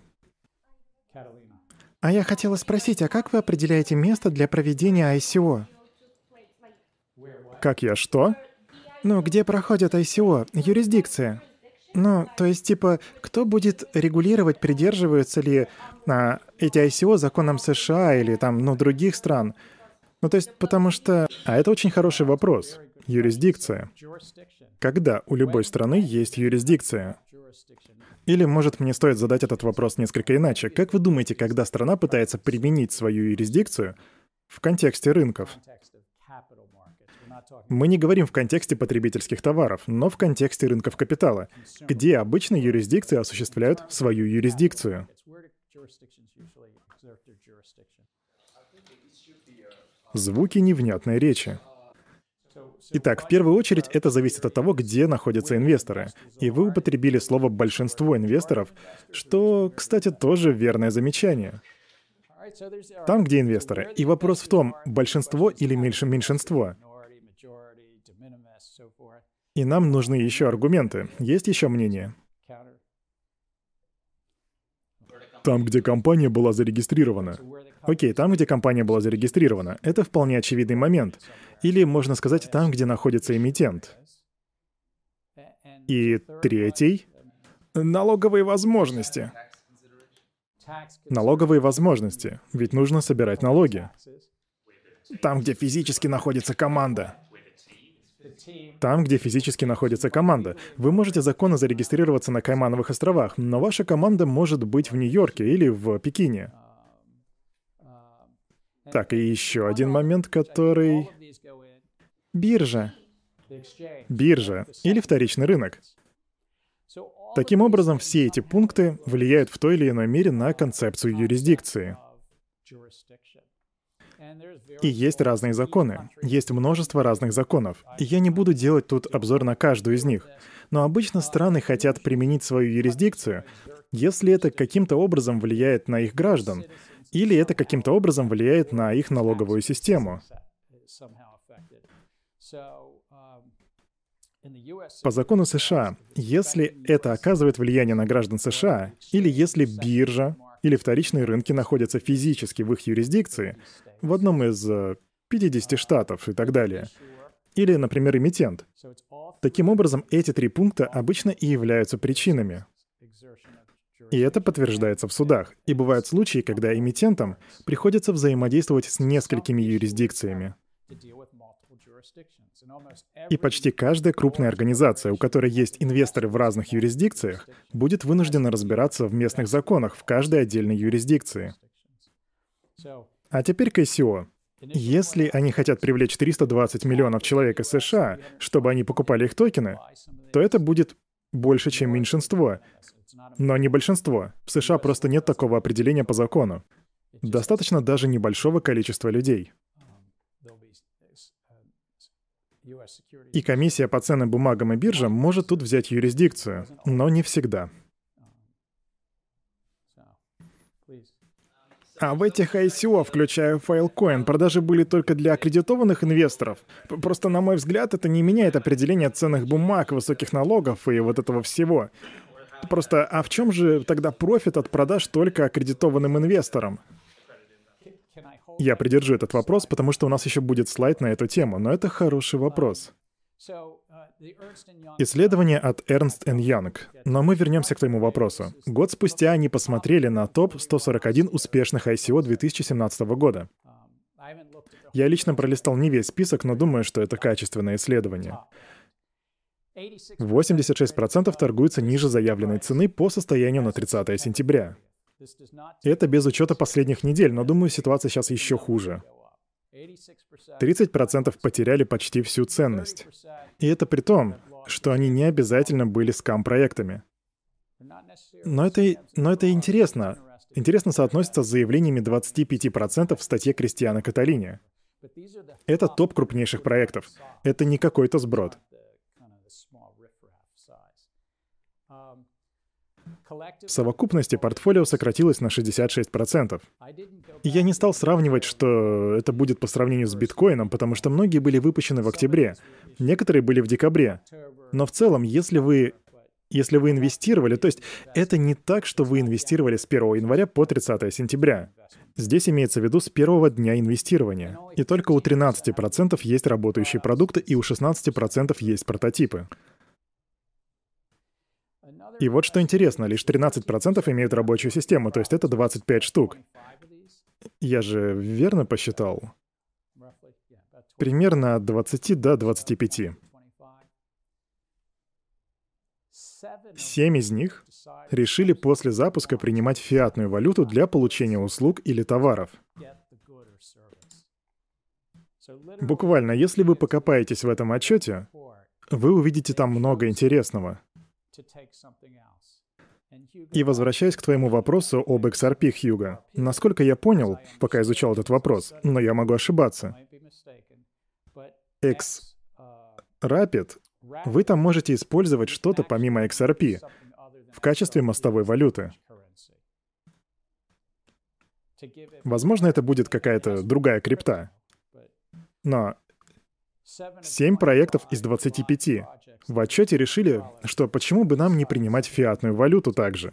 А я хотела спросить, а как вы определяете место для проведения ICO? Как я что? Ну, где проходит ICO? Юрисдикция. Ну, то есть, типа, кто будет регулировать, придерживаются ли а, эти ICO законам США или там, ну, других стран? Ну, то есть, потому что... А это очень хороший вопрос. Юрисдикция. Когда у любой страны есть юрисдикция? Или, может, мне стоит задать этот вопрос несколько иначе. Как вы думаете, когда страна пытается применить свою юрисдикцию в контексте рынков? Мы не говорим в контексте потребительских товаров, но в контексте рынков капитала, где обычно юрисдикции осуществляют свою юрисдикцию. Звуки невнятной речи. Итак, в первую очередь это зависит от того, где находятся инвесторы. И вы употребили слово «большинство инвесторов», что, кстати, тоже верное замечание. Там, где инвесторы. И вопрос в том, большинство или меньшинство. И нам нужны еще аргументы. Есть еще мнение? Там, где компания была зарегистрирована. Окей, там, где компания была зарегистрирована. Это вполне очевидный момент. Или, можно сказать, там, где находится эмитент. И третий — налоговые возможности. Налоговые возможности. Ведь нужно собирать налоги. Там, где физически находится команда. Там, где физически находится команда. Вы можете законно зарегистрироваться на Каймановых островах, но ваша команда может быть в Нью-Йорке или в Пекине. Так, и еще один момент, который... Биржа. Биржа или вторичный рынок. Таким образом, все эти пункты влияют в той или иной мере на концепцию юрисдикции. И есть разные законы. Есть множество разных законов. И я не буду делать тут обзор на каждую из них. Но обычно страны хотят применить свою юрисдикцию, если это каким-то образом влияет на их граждан, или это каким-то образом влияет на их налоговую систему. По закону США, если это оказывает влияние на граждан США, или если биржа или вторичные рынки находятся физически в их юрисдикции, в одном из 50 э, штатов и так далее, или, например, эмитент. Таким образом, эти три пункта обычно и являются причинами. И это подтверждается в судах. И бывают случаи, когда эмитентам приходится взаимодействовать с несколькими юрисдикциями. И почти каждая крупная организация, у которой есть инвесторы в разных юрисдикциях, будет вынуждена разбираться в местных законах в каждой отдельной юрисдикции. А теперь к ICO. Если они хотят привлечь 320 миллионов человек из США, чтобы они покупали их токены, то это будет больше, чем меньшинство, но не большинство. В США просто нет такого определения по закону. Достаточно даже небольшого количества людей. И комиссия по ценным бумагам и биржам может тут взять юрисдикцию, но не всегда. А в этих ICO, включая Filecoin, продажи были только для аккредитованных инвесторов. Просто, на мой взгляд, это не меняет определение ценных бумаг, высоких налогов и вот этого всего. Просто, а в чем же тогда профит от продаж только аккредитованным инвесторам? Я придержу этот вопрос, потому что у нас еще будет слайд на эту тему, но это хороший вопрос. Исследование от Ernst Young. Но мы вернемся к твоему вопросу. Год спустя они посмотрели на топ-141 успешных ICO 2017 года. Я лично пролистал не весь список, но думаю, что это качественное исследование. 86% торгуются ниже заявленной цены по состоянию на 30 сентября. Это без учета последних недель, но думаю, ситуация сейчас еще хуже. 30% потеряли почти всю ценность. И это при том, что они не обязательно были скам-проектами. Но это, но это интересно. Интересно соотносится с заявлениями 25% в статье Кристиана Каталини. Это топ крупнейших проектов. Это не какой-то сброд. В совокупности портфолио сократилось на 66%. И я не стал сравнивать, что это будет по сравнению с биткоином, потому что многие были выпущены в октябре, некоторые были в декабре. Но в целом, если вы Если вы инвестировали, то есть это не так, что вы инвестировали с 1 января по 30 сентября. Здесь имеется в виду с первого дня инвестирования. И только у 13% есть работающие продукты, и у 16% есть прототипы. И вот что интересно, лишь 13% имеют рабочую систему, то есть это 25 штук. Я же верно посчитал? Примерно от 20 до 25. Семь из них решили после запуска принимать фиатную валюту для получения услуг или товаров. Буквально, если вы покопаетесь в этом отчете, вы увидите там много интересного. И возвращаясь к твоему вопросу об XRP, Хьюга, насколько я понял, пока изучал этот вопрос, но я могу ошибаться, X Rapid вы там можете использовать что-то помимо XRP в качестве мостовой валюты. Возможно, это будет какая-то другая крипта. Но 7 проектов из 25 в отчете решили, что почему бы нам не принимать фиатную валюту также.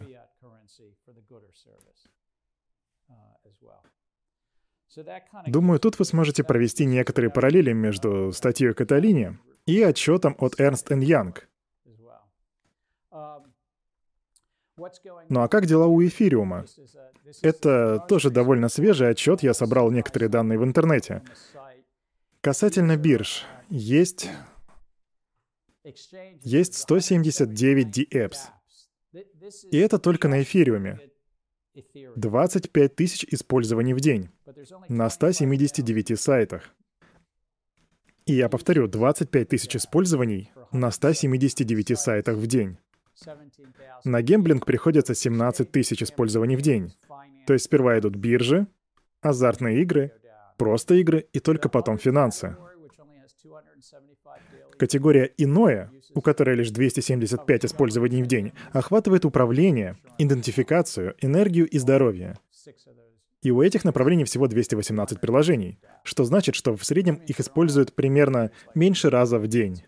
Думаю, тут вы сможете провести некоторые параллели между статьей Каталини и отчетом от Ernst Young. Ну а как дела у эфириума? Это тоже довольно свежий отчет, я собрал некоторые данные в интернете. Касательно бирж, есть, есть 179 DApps. И это только на эфириуме. 25 тысяч использований в день на 179 сайтах. И я повторю, 25 тысяч использований на 179 сайтах в день. На гемблинг приходится 17 тысяч использований в день. То есть сперва идут биржи, азартные игры, просто игры и только потом финансы. Категория «иное», у которой лишь 275 использований в день, охватывает управление, идентификацию, энергию и здоровье. И у этих направлений всего 218 приложений, что значит, что в среднем их используют примерно меньше раза в день.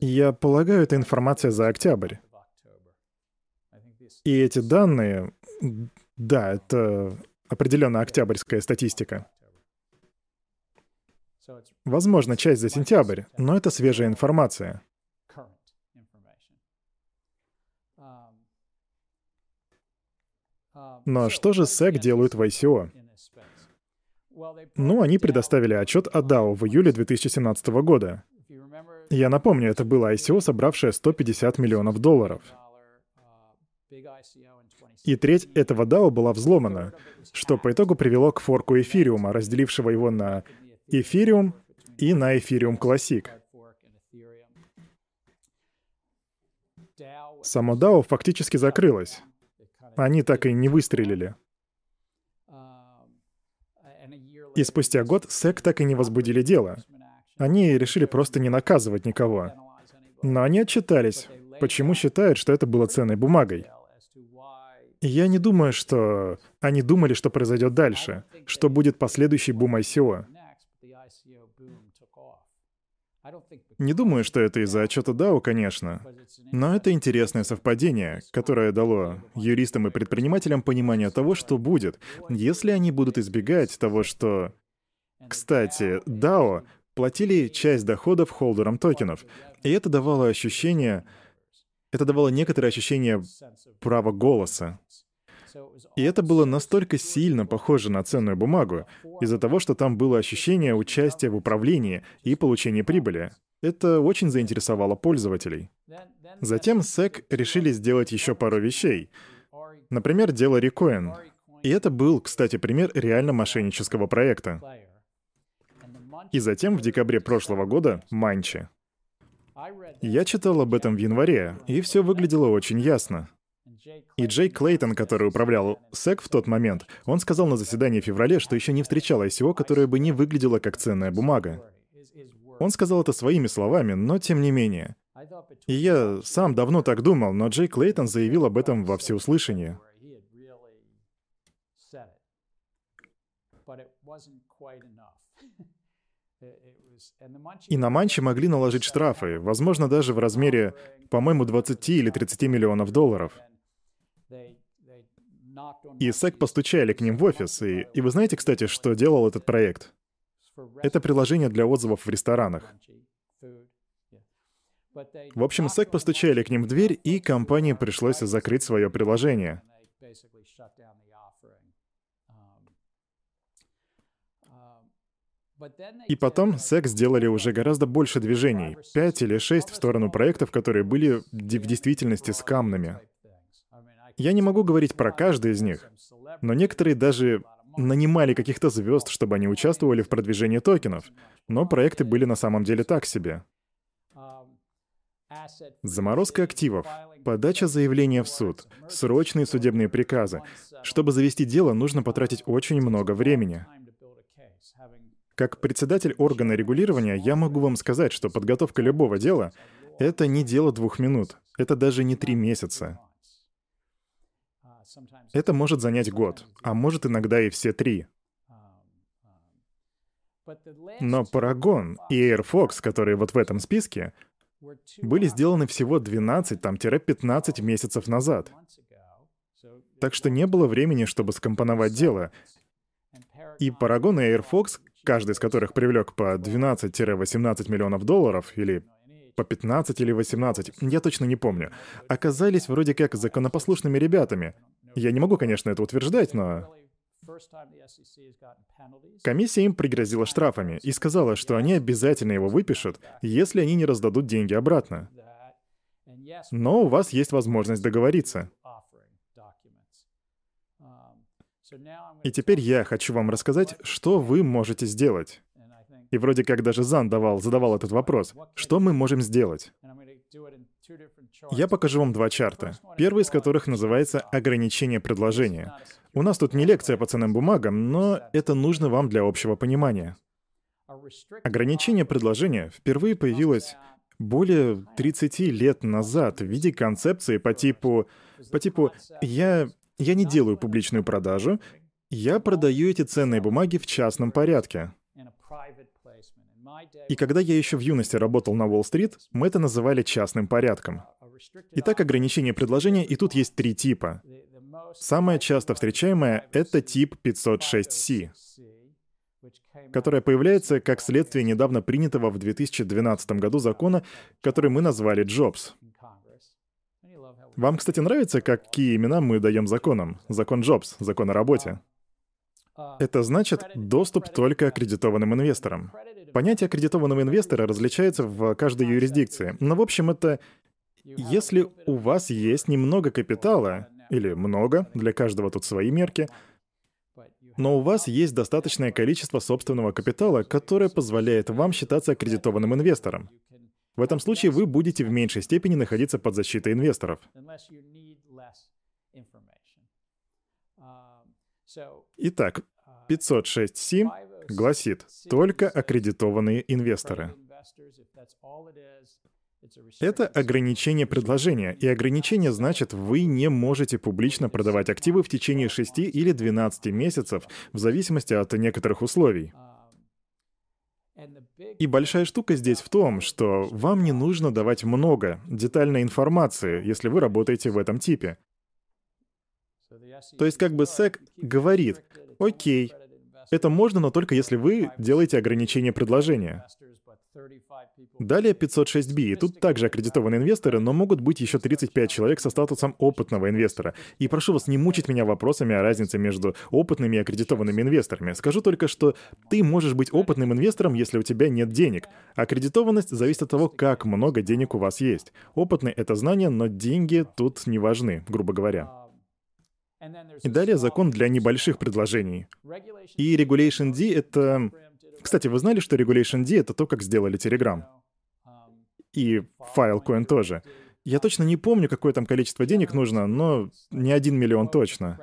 Я полагаю, это информация за октябрь. И эти данные, да, это определенно октябрьская статистика. Возможно, часть за сентябрь, но это свежая информация. Но что же SEC делают в ICO? Ну, они предоставили отчет о DAO в июле 2017 года. Я напомню, это было ICO, собравшее 150 миллионов долларов. И треть этого DAO была взломана, что по итогу привело к форку эфириума, разделившего его на эфириум и на эфириум Classic. Само DAO фактически закрылось. Они так и не выстрелили. И спустя год SEC так и не возбудили дело. Они решили просто не наказывать никого. Но они отчитались, почему считают, что это было ценной бумагой. Я не думаю, что они думали, что произойдет дальше, что будет последующий бум ICO. Не думаю, что это из-за отчета DAO, конечно. Но это интересное совпадение, которое дало юристам и предпринимателям понимание того, что будет, если они будут избегать того, что... Кстати, DAO платили часть доходов холдерам токенов, и это давало ощущение... Это давало некоторое ощущение права голоса. И это было настолько сильно похоже на ценную бумагу, из-за того, что там было ощущение участия в управлении и получения прибыли. Это очень заинтересовало пользователей. Затем SEC решили сделать еще пару вещей. Например, дело Recoin. И это был, кстати, пример реально мошеннического проекта. И затем в декабре прошлого года Манчи. Я читал об этом в январе, и все выглядело очень ясно. И Джей Клейтон, который управлял SEC в тот момент, он сказал на заседании в феврале, что еще не встречал ICO, которое бы не выглядело как ценная бумага. Он сказал это своими словами, но тем не менее. И я сам давно так думал, но Джей Клейтон заявил об этом во всеуслышание. И на Манчи могли наложить штрафы, возможно, даже в размере, по-моему, 20 или 30 миллионов долларов. И SEC постучали к ним в офис, и, и вы знаете, кстати, что делал этот проект? Это приложение для отзывов в ресторанах. В общем, SEC постучали к ним в дверь, и компании пришлось закрыть свое приложение. И потом SEC сделали уже гораздо больше движений, пять или шесть в сторону проектов, которые были в действительности скамными. Я не могу говорить про каждый из них, но некоторые даже нанимали каких-то звезд, чтобы они участвовали в продвижении токенов, но проекты были на самом деле так себе. Заморозка активов, подача заявления в суд, срочные судебные приказы. Чтобы завести дело, нужно потратить очень много времени. Как председатель органа регулирования, я могу вам сказать, что подготовка любого дела — это не дело двух минут, это даже не три месяца. Это может занять год, а может иногда и все три. Но Paragon и Airfox, которые вот в этом списке, были сделаны всего 12-15 месяцев назад. Так что не было времени, чтобы скомпоновать дело. И Paragon и Airfox, каждый из которых привлек по 12-18 миллионов долларов, или по 15 или 18, я точно не помню, оказались вроде как законопослушными ребятами. Я не могу, конечно, это утверждать, но Комиссия им пригрозила штрафами и сказала, что они обязательно его выпишут, если они не раздадут деньги обратно. Но у вас есть возможность договориться. И теперь я хочу вам рассказать, что вы можете сделать. И вроде как даже Зан давал, задавал этот вопрос. Что мы можем сделать? Я покажу вам два чарта. Первый из которых называется «Ограничение предложения». У нас тут не лекция по ценным бумагам, но это нужно вам для общего понимания. Ограничение предложения впервые появилось более 30 лет назад в виде концепции по типу... По типу «я, я не делаю публичную продажу, я продаю эти ценные бумаги в частном порядке». И когда я еще в юности работал на Уолл-стрит, мы это называли частным порядком. Итак, ограничение предложения, и тут есть три типа. Самое часто встречаемое — это тип 506C, которое появляется как следствие недавно принятого в 2012 году закона, который мы назвали Джобс. Вам, кстати, нравится, какие имена мы даем законам? Закон Джобс, закон о работе. Это значит доступ только аккредитованным инвесторам. Понятие аккредитованного инвестора различается в каждой юрисдикции. Но, в общем, это если у вас есть немного капитала, или много, для каждого тут свои мерки, но у вас есть достаточное количество собственного капитала, которое позволяет вам считаться аккредитованным инвестором. В этом случае вы будете в меньшей степени находиться под защитой инвесторов. Итак, 506C гласит только аккредитованные инвесторы. Это ограничение предложения, и ограничение значит, вы не можете публично продавать активы в течение 6 или 12 месяцев, в зависимости от некоторых условий. И большая штука здесь в том, что вам не нужно давать много детальной информации, если вы работаете в этом типе. То есть как бы SEC говорит, окей, это можно, но только если вы делаете ограничение предложения. Далее 506B, и тут также аккредитованные инвесторы, но могут быть еще 35 человек со статусом опытного инвестора. И прошу вас не мучить меня вопросами о разнице между опытными и аккредитованными инвесторами. Скажу только, что ты можешь быть опытным инвестором, если у тебя нет денег. Аккредитованность зависит от того, как много денег у вас есть. Опытный — это знание, но деньги тут не важны, грубо говоря. И далее закон для небольших предложений. И Regulation D — это... Кстати, вы знали, что Regulation D — это то, как сделали Telegram? И Filecoin тоже. Я точно не помню, какое там количество денег нужно, но не один миллион точно.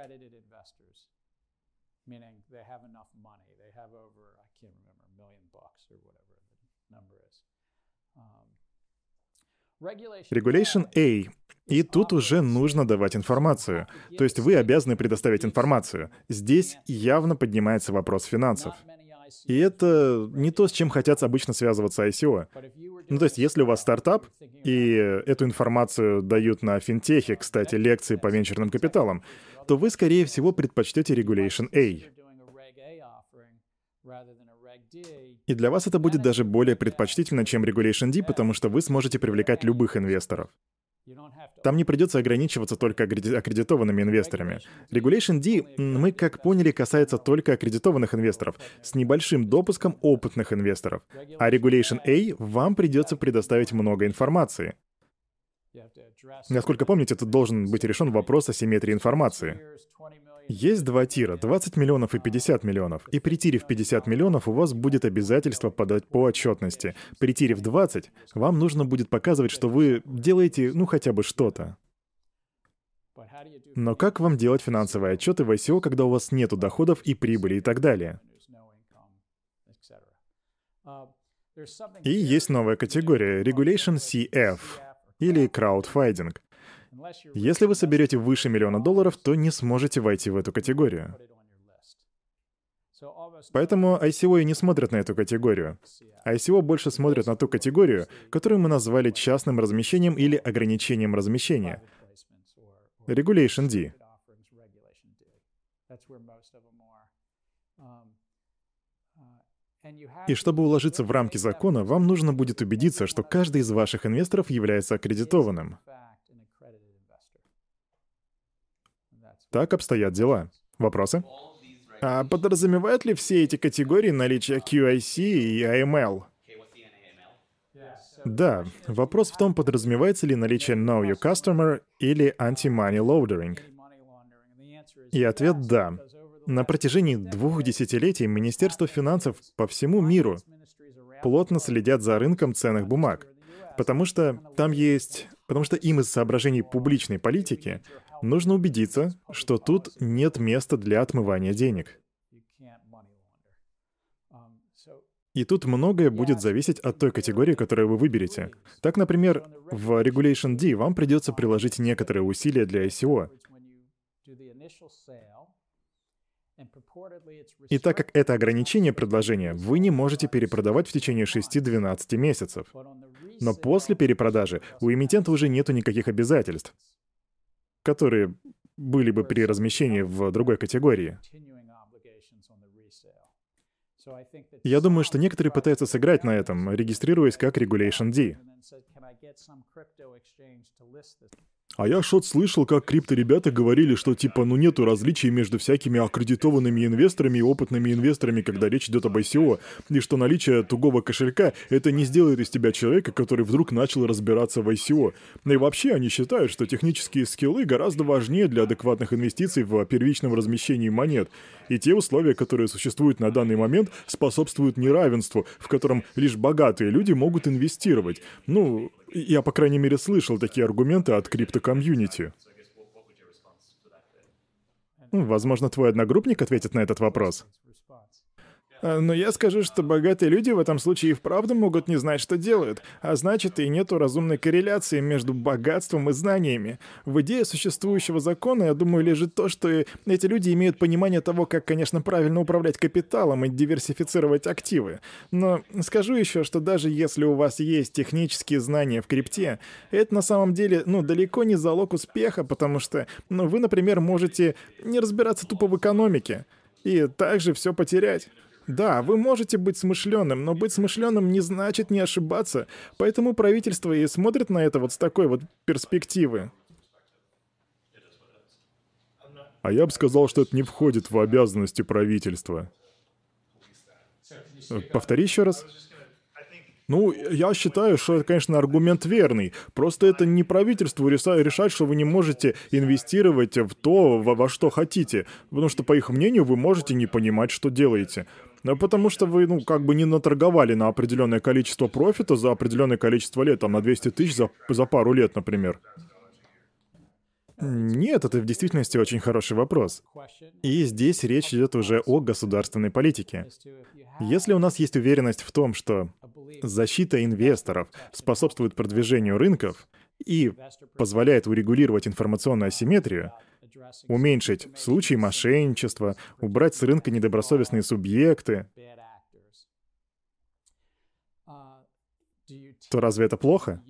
Regulation A. И тут уже нужно давать информацию. То есть вы обязаны предоставить информацию. Здесь явно поднимается вопрос финансов. И это не то, с чем хотят обычно связываться ICO. Ну, то есть, если у вас стартап, и эту информацию дают на финтехе, кстати, лекции по венчурным капиталам, то вы, скорее всего, предпочтете Regulation A. И для вас это будет даже более предпочтительно, чем Regulation D, потому что вы сможете привлекать любых инвесторов. Там не придется ограничиваться только аккредитованными инвесторами. Regulation D, мы, как поняли, касается только аккредитованных инвесторов, с небольшим допуском опытных инвесторов. А Regulation A вам придется предоставить много информации. Насколько помните, тут должен быть решен вопрос о симметрии информации. Есть два тира, 20 миллионов и 50 миллионов. И при тире в 50 миллионов у вас будет обязательство подать по отчетности. При тире в 20 вам нужно будет показывать, что вы делаете, ну, хотя бы что-то. Но как вам делать финансовые отчеты в ICO, когда у вас нету доходов и прибыли и так далее? И есть новая категория — Regulation CF, или краудфайдинг. Если вы соберете выше миллиона долларов, то не сможете войти в эту категорию. Поэтому ICO и не смотрят на эту категорию. ICO больше смотрят на ту категорию, которую мы назвали частным размещением или ограничением размещения. Regulation D. И чтобы уложиться в рамки закона, вам нужно будет убедиться, что каждый из ваших инвесторов является аккредитованным. Так обстоят дела. Вопросы? А подразумевают ли все эти категории наличие QIC и AML? Да. Вопрос в том, подразумевается ли наличие Know Your Customer или Anti-Money Laundering. И ответ — да. На протяжении двух десятилетий Министерство финансов по всему миру плотно следят за рынком ценных бумаг, потому что там есть... Потому что им из соображений публичной политики нужно убедиться, что тут нет места для отмывания денег. И тут многое будет зависеть от той категории, которую вы выберете. Так, например, в Regulation D вам придется приложить некоторые усилия для ICO. И так как это ограничение предложения, вы не можете перепродавать в течение 6-12 месяцев. Но после перепродажи у эмитента уже нету никаких обязательств которые были бы при размещении в другой категории. Я думаю, что некоторые пытаются сыграть на этом, регистрируясь как Regulation D. А я что-то слышал, как крипто-ребята говорили, что типа ну нету различий между всякими аккредитованными инвесторами и опытными инвесторами, когда речь идет об ICO, и что наличие тугого кошелька это не сделает из тебя человека, который вдруг начал разбираться в ICO. И вообще они считают, что технические скиллы гораздо важнее для адекватных инвестиций в первичном размещении монет. И те условия, которые существуют на данный момент, способствуют неравенству, в котором лишь богатые люди могут инвестировать. Ну, я, по крайней мере, слышал такие аргументы от крипто-комьюнити. Возможно, твой одногруппник ответит на этот вопрос. А, но я скажу, что богатые люди в этом случае и вправду могут не знать, что делают, а значит и нету разумной корреляции между богатством и знаниями. В идее существующего закона, я думаю, лежит то, что эти люди имеют понимание того, как, конечно, правильно управлять капиталом и диверсифицировать активы. Но скажу еще, что даже если у вас есть технические знания в крипте, это на самом деле, ну, далеко не залог успеха, потому что, ну, вы, например, можете не разбираться тупо в экономике и также все потерять. Да, вы можете быть смышленым, но быть смышленым не значит не ошибаться. Поэтому правительство и смотрит на это вот с такой вот перспективы. А я бы сказал, что это не входит в обязанности правительства. Повтори еще раз. Ну, я считаю, что это, конечно, аргумент верный. Просто это не правительству решать, что вы не можете инвестировать в то, во, во что хотите. Потому что, по их мнению, вы можете не понимать, что делаете. Ну, потому что вы, ну, как бы не наторговали на определенное количество профита за определенное количество лет, там, на 200 тысяч за, за пару лет, например. Нет, это в действительности очень хороший вопрос. И здесь речь идет уже о государственной политике. Если у нас есть уверенность в том, что защита инвесторов способствует продвижению рынков и позволяет урегулировать информационную асимметрию, уменьшить случаи мошенничества, убрать с рынка недобросовестные субъекты, то разве это плохо?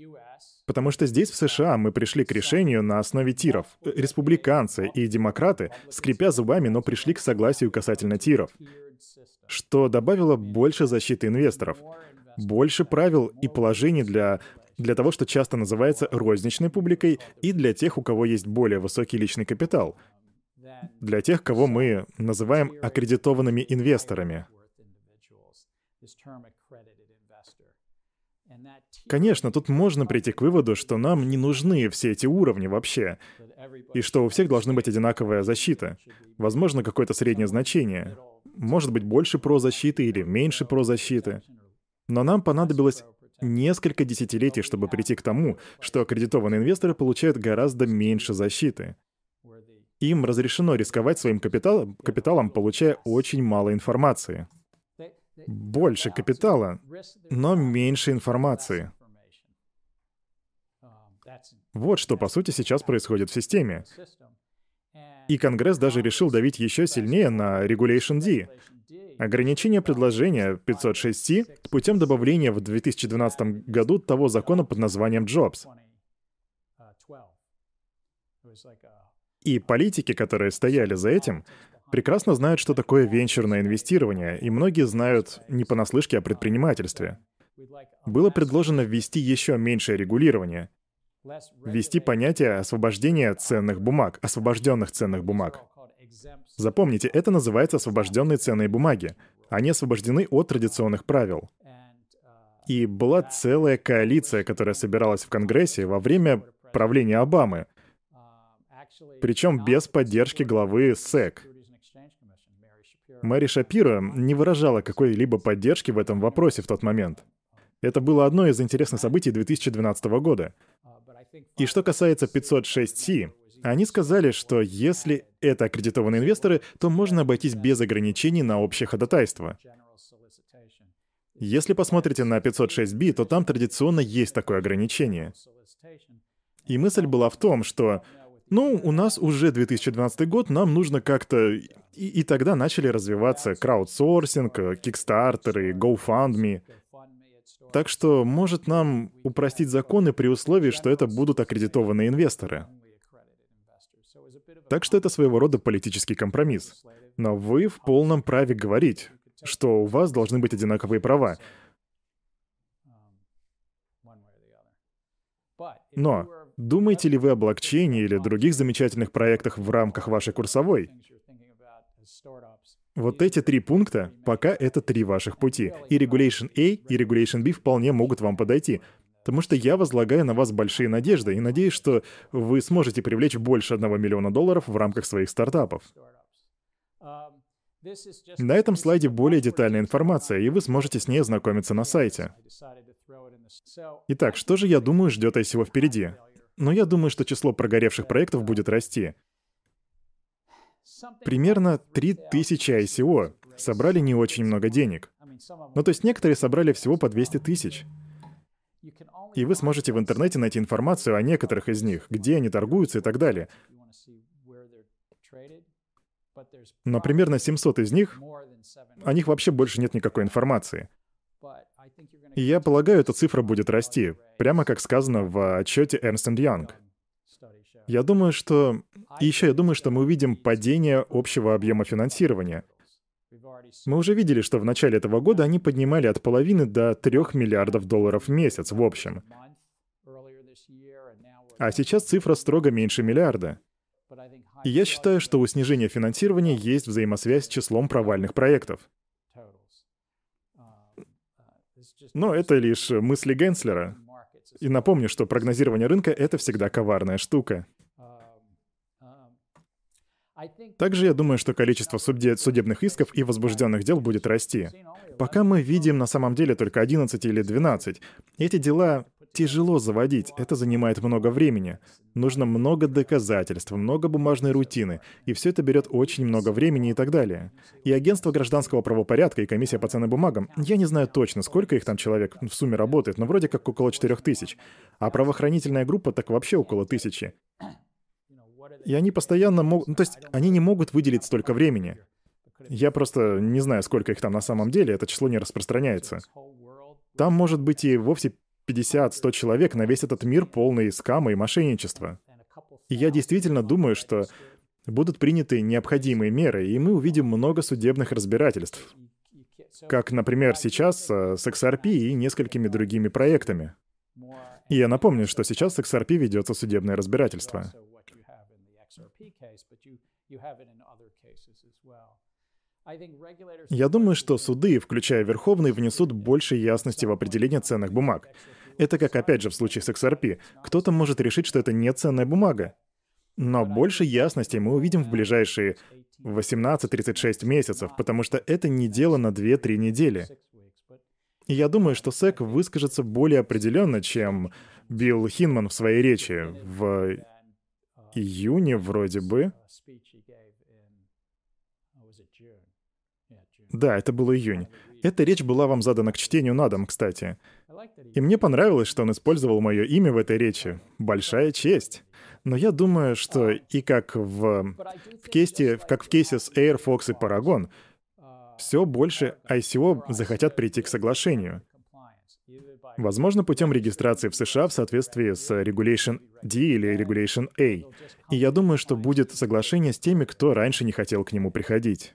Потому что здесь, в США, мы пришли к решению на основе тиров. Республиканцы и демократы, скрипя зубами, но пришли к согласию касательно тиров, что добавило больше защиты инвесторов, больше правил и положений для для того, что часто называется розничной публикой, и для тех, у кого есть более высокий личный капитал, для тех, кого мы называем аккредитованными инвесторами. Конечно, тут можно прийти к выводу, что нам не нужны все эти уровни вообще, и что у всех должна быть одинаковая защита. Возможно, какое-то среднее значение. Может быть, больше про защиты или меньше про защиты. Но нам понадобилось несколько десятилетий, чтобы прийти к тому, что аккредитованные инвесторы получают гораздо меньше защиты. Им разрешено рисковать своим капиталом, капиталом, получая очень мало информации. Больше капитала, но меньше информации. Вот что, по сути, сейчас происходит в системе. И Конгресс даже решил давить еще сильнее на Regulation D, ограничение предложения 506C путем добавления в 2012 году того закона под названием Jobs. И политики, которые стояли за этим, прекрасно знают, что такое венчурное инвестирование, и многие знают не понаслышке о предпринимательстве. Было предложено ввести еще меньшее регулирование, ввести понятие освобождения ценных бумаг, освобожденных ценных бумаг. Запомните, это называется освобожденные ценные бумаги. Они освобождены от традиционных правил. И была целая коалиция, которая собиралась в Конгрессе во время правления Обамы, причем без поддержки главы СЭК. Мэри Шапиро не выражала какой-либо поддержки в этом вопросе в тот момент. Это было одно из интересных событий 2012 года. И что касается 506C, они сказали, что если это аккредитованные инвесторы, то можно обойтись без ограничений на общее ходатайство. Если посмотрите на 506B, то там традиционно есть такое ограничение. И мысль была в том, что, ну, у нас уже 2012 год, нам нужно как-то... И, и тогда начали развиваться краудсорсинг, кикстартеры, GoFundMe. Так что, может нам упростить законы при условии, что это будут аккредитованные инвесторы. Так что это своего рода политический компромисс. Но вы в полном праве говорить, что у вас должны быть одинаковые права. Но думаете ли вы о блокчейне или других замечательных проектах в рамках вашей курсовой? Вот эти три пункта, пока это три ваших пути. И Regulation A, и Regulation B вполне могут вам подойти. Потому что я возлагаю на вас большие надежды и надеюсь, что вы сможете привлечь больше одного миллиона долларов в рамках своих стартапов. На этом слайде более детальная информация, и вы сможете с ней ознакомиться на сайте. Итак, что же я думаю ждет ICO впереди? Но я думаю, что число прогоревших проектов будет расти. Примерно 3000 ICO собрали не очень много денег. Ну то есть некоторые собрали всего по 200 тысяч. И вы сможете в интернете найти информацию о некоторых из них, где они торгуются и так далее. Но примерно 700 из них, о них вообще больше нет никакой информации. И я полагаю, эта цифра будет расти, прямо как сказано в отчете Ernst Young. Я думаю, что... И еще я думаю, что мы увидим падение общего объема финансирования — мы уже видели, что в начале этого года они поднимали от половины до 3 миллиардов долларов в месяц в общем. А сейчас цифра строго меньше миллиарда. И я считаю, что у снижения финансирования есть взаимосвязь с числом провальных проектов. Но это лишь мысли Генслера. И напомню, что прогнозирование рынка — это всегда коварная штука. Также я думаю, что количество судебных исков и возбужденных дел будет расти. Пока мы видим на самом деле только 11 или 12. Эти дела тяжело заводить, это занимает много времени. Нужно много доказательств, много бумажной рутины, и все это берет очень много времени и так далее. И агентство гражданского правопорядка и комиссия по ценным бумагам, я не знаю точно, сколько их там человек в сумме работает, но вроде как около 4000. А правоохранительная группа так вообще около тысячи. И они постоянно могут... Ну, то есть они не могут выделить столько времени. Я просто не знаю, сколько их там на самом деле, это число не распространяется. Там может быть и вовсе 50-100 человек на весь этот мир полный скама и мошенничества. И я действительно думаю, что будут приняты необходимые меры, и мы увидим много судебных разбирательств. Как, например, сейчас э, с XRP и несколькими другими проектами. И я напомню, что сейчас с XRP ведется судебное разбирательство. Я думаю, что суды, включая Верховный, внесут больше ясности в определение ценных бумаг. Это как, опять же, в случае с XRP. Кто-то может решить, что это не ценная бумага. Но больше ясности мы увидим в ближайшие 18-36 месяцев, потому что это не дело на 2-3 недели. И я думаю, что СЭК выскажется более определенно, чем Билл Хинман в своей речи в июне вроде бы. Да, это был июнь. Эта речь была вам задана к чтению на дом, кстати. И мне понравилось, что он использовал мое имя в этой речи. Большая честь. Но я думаю, что и как в, в кейсе, как в кейсе с Air, Fox и Paragon, все больше ICO захотят прийти к соглашению. Возможно, путем регистрации в США в соответствии с Regulation D или Regulation A. И я думаю, что будет соглашение с теми, кто раньше не хотел к нему приходить.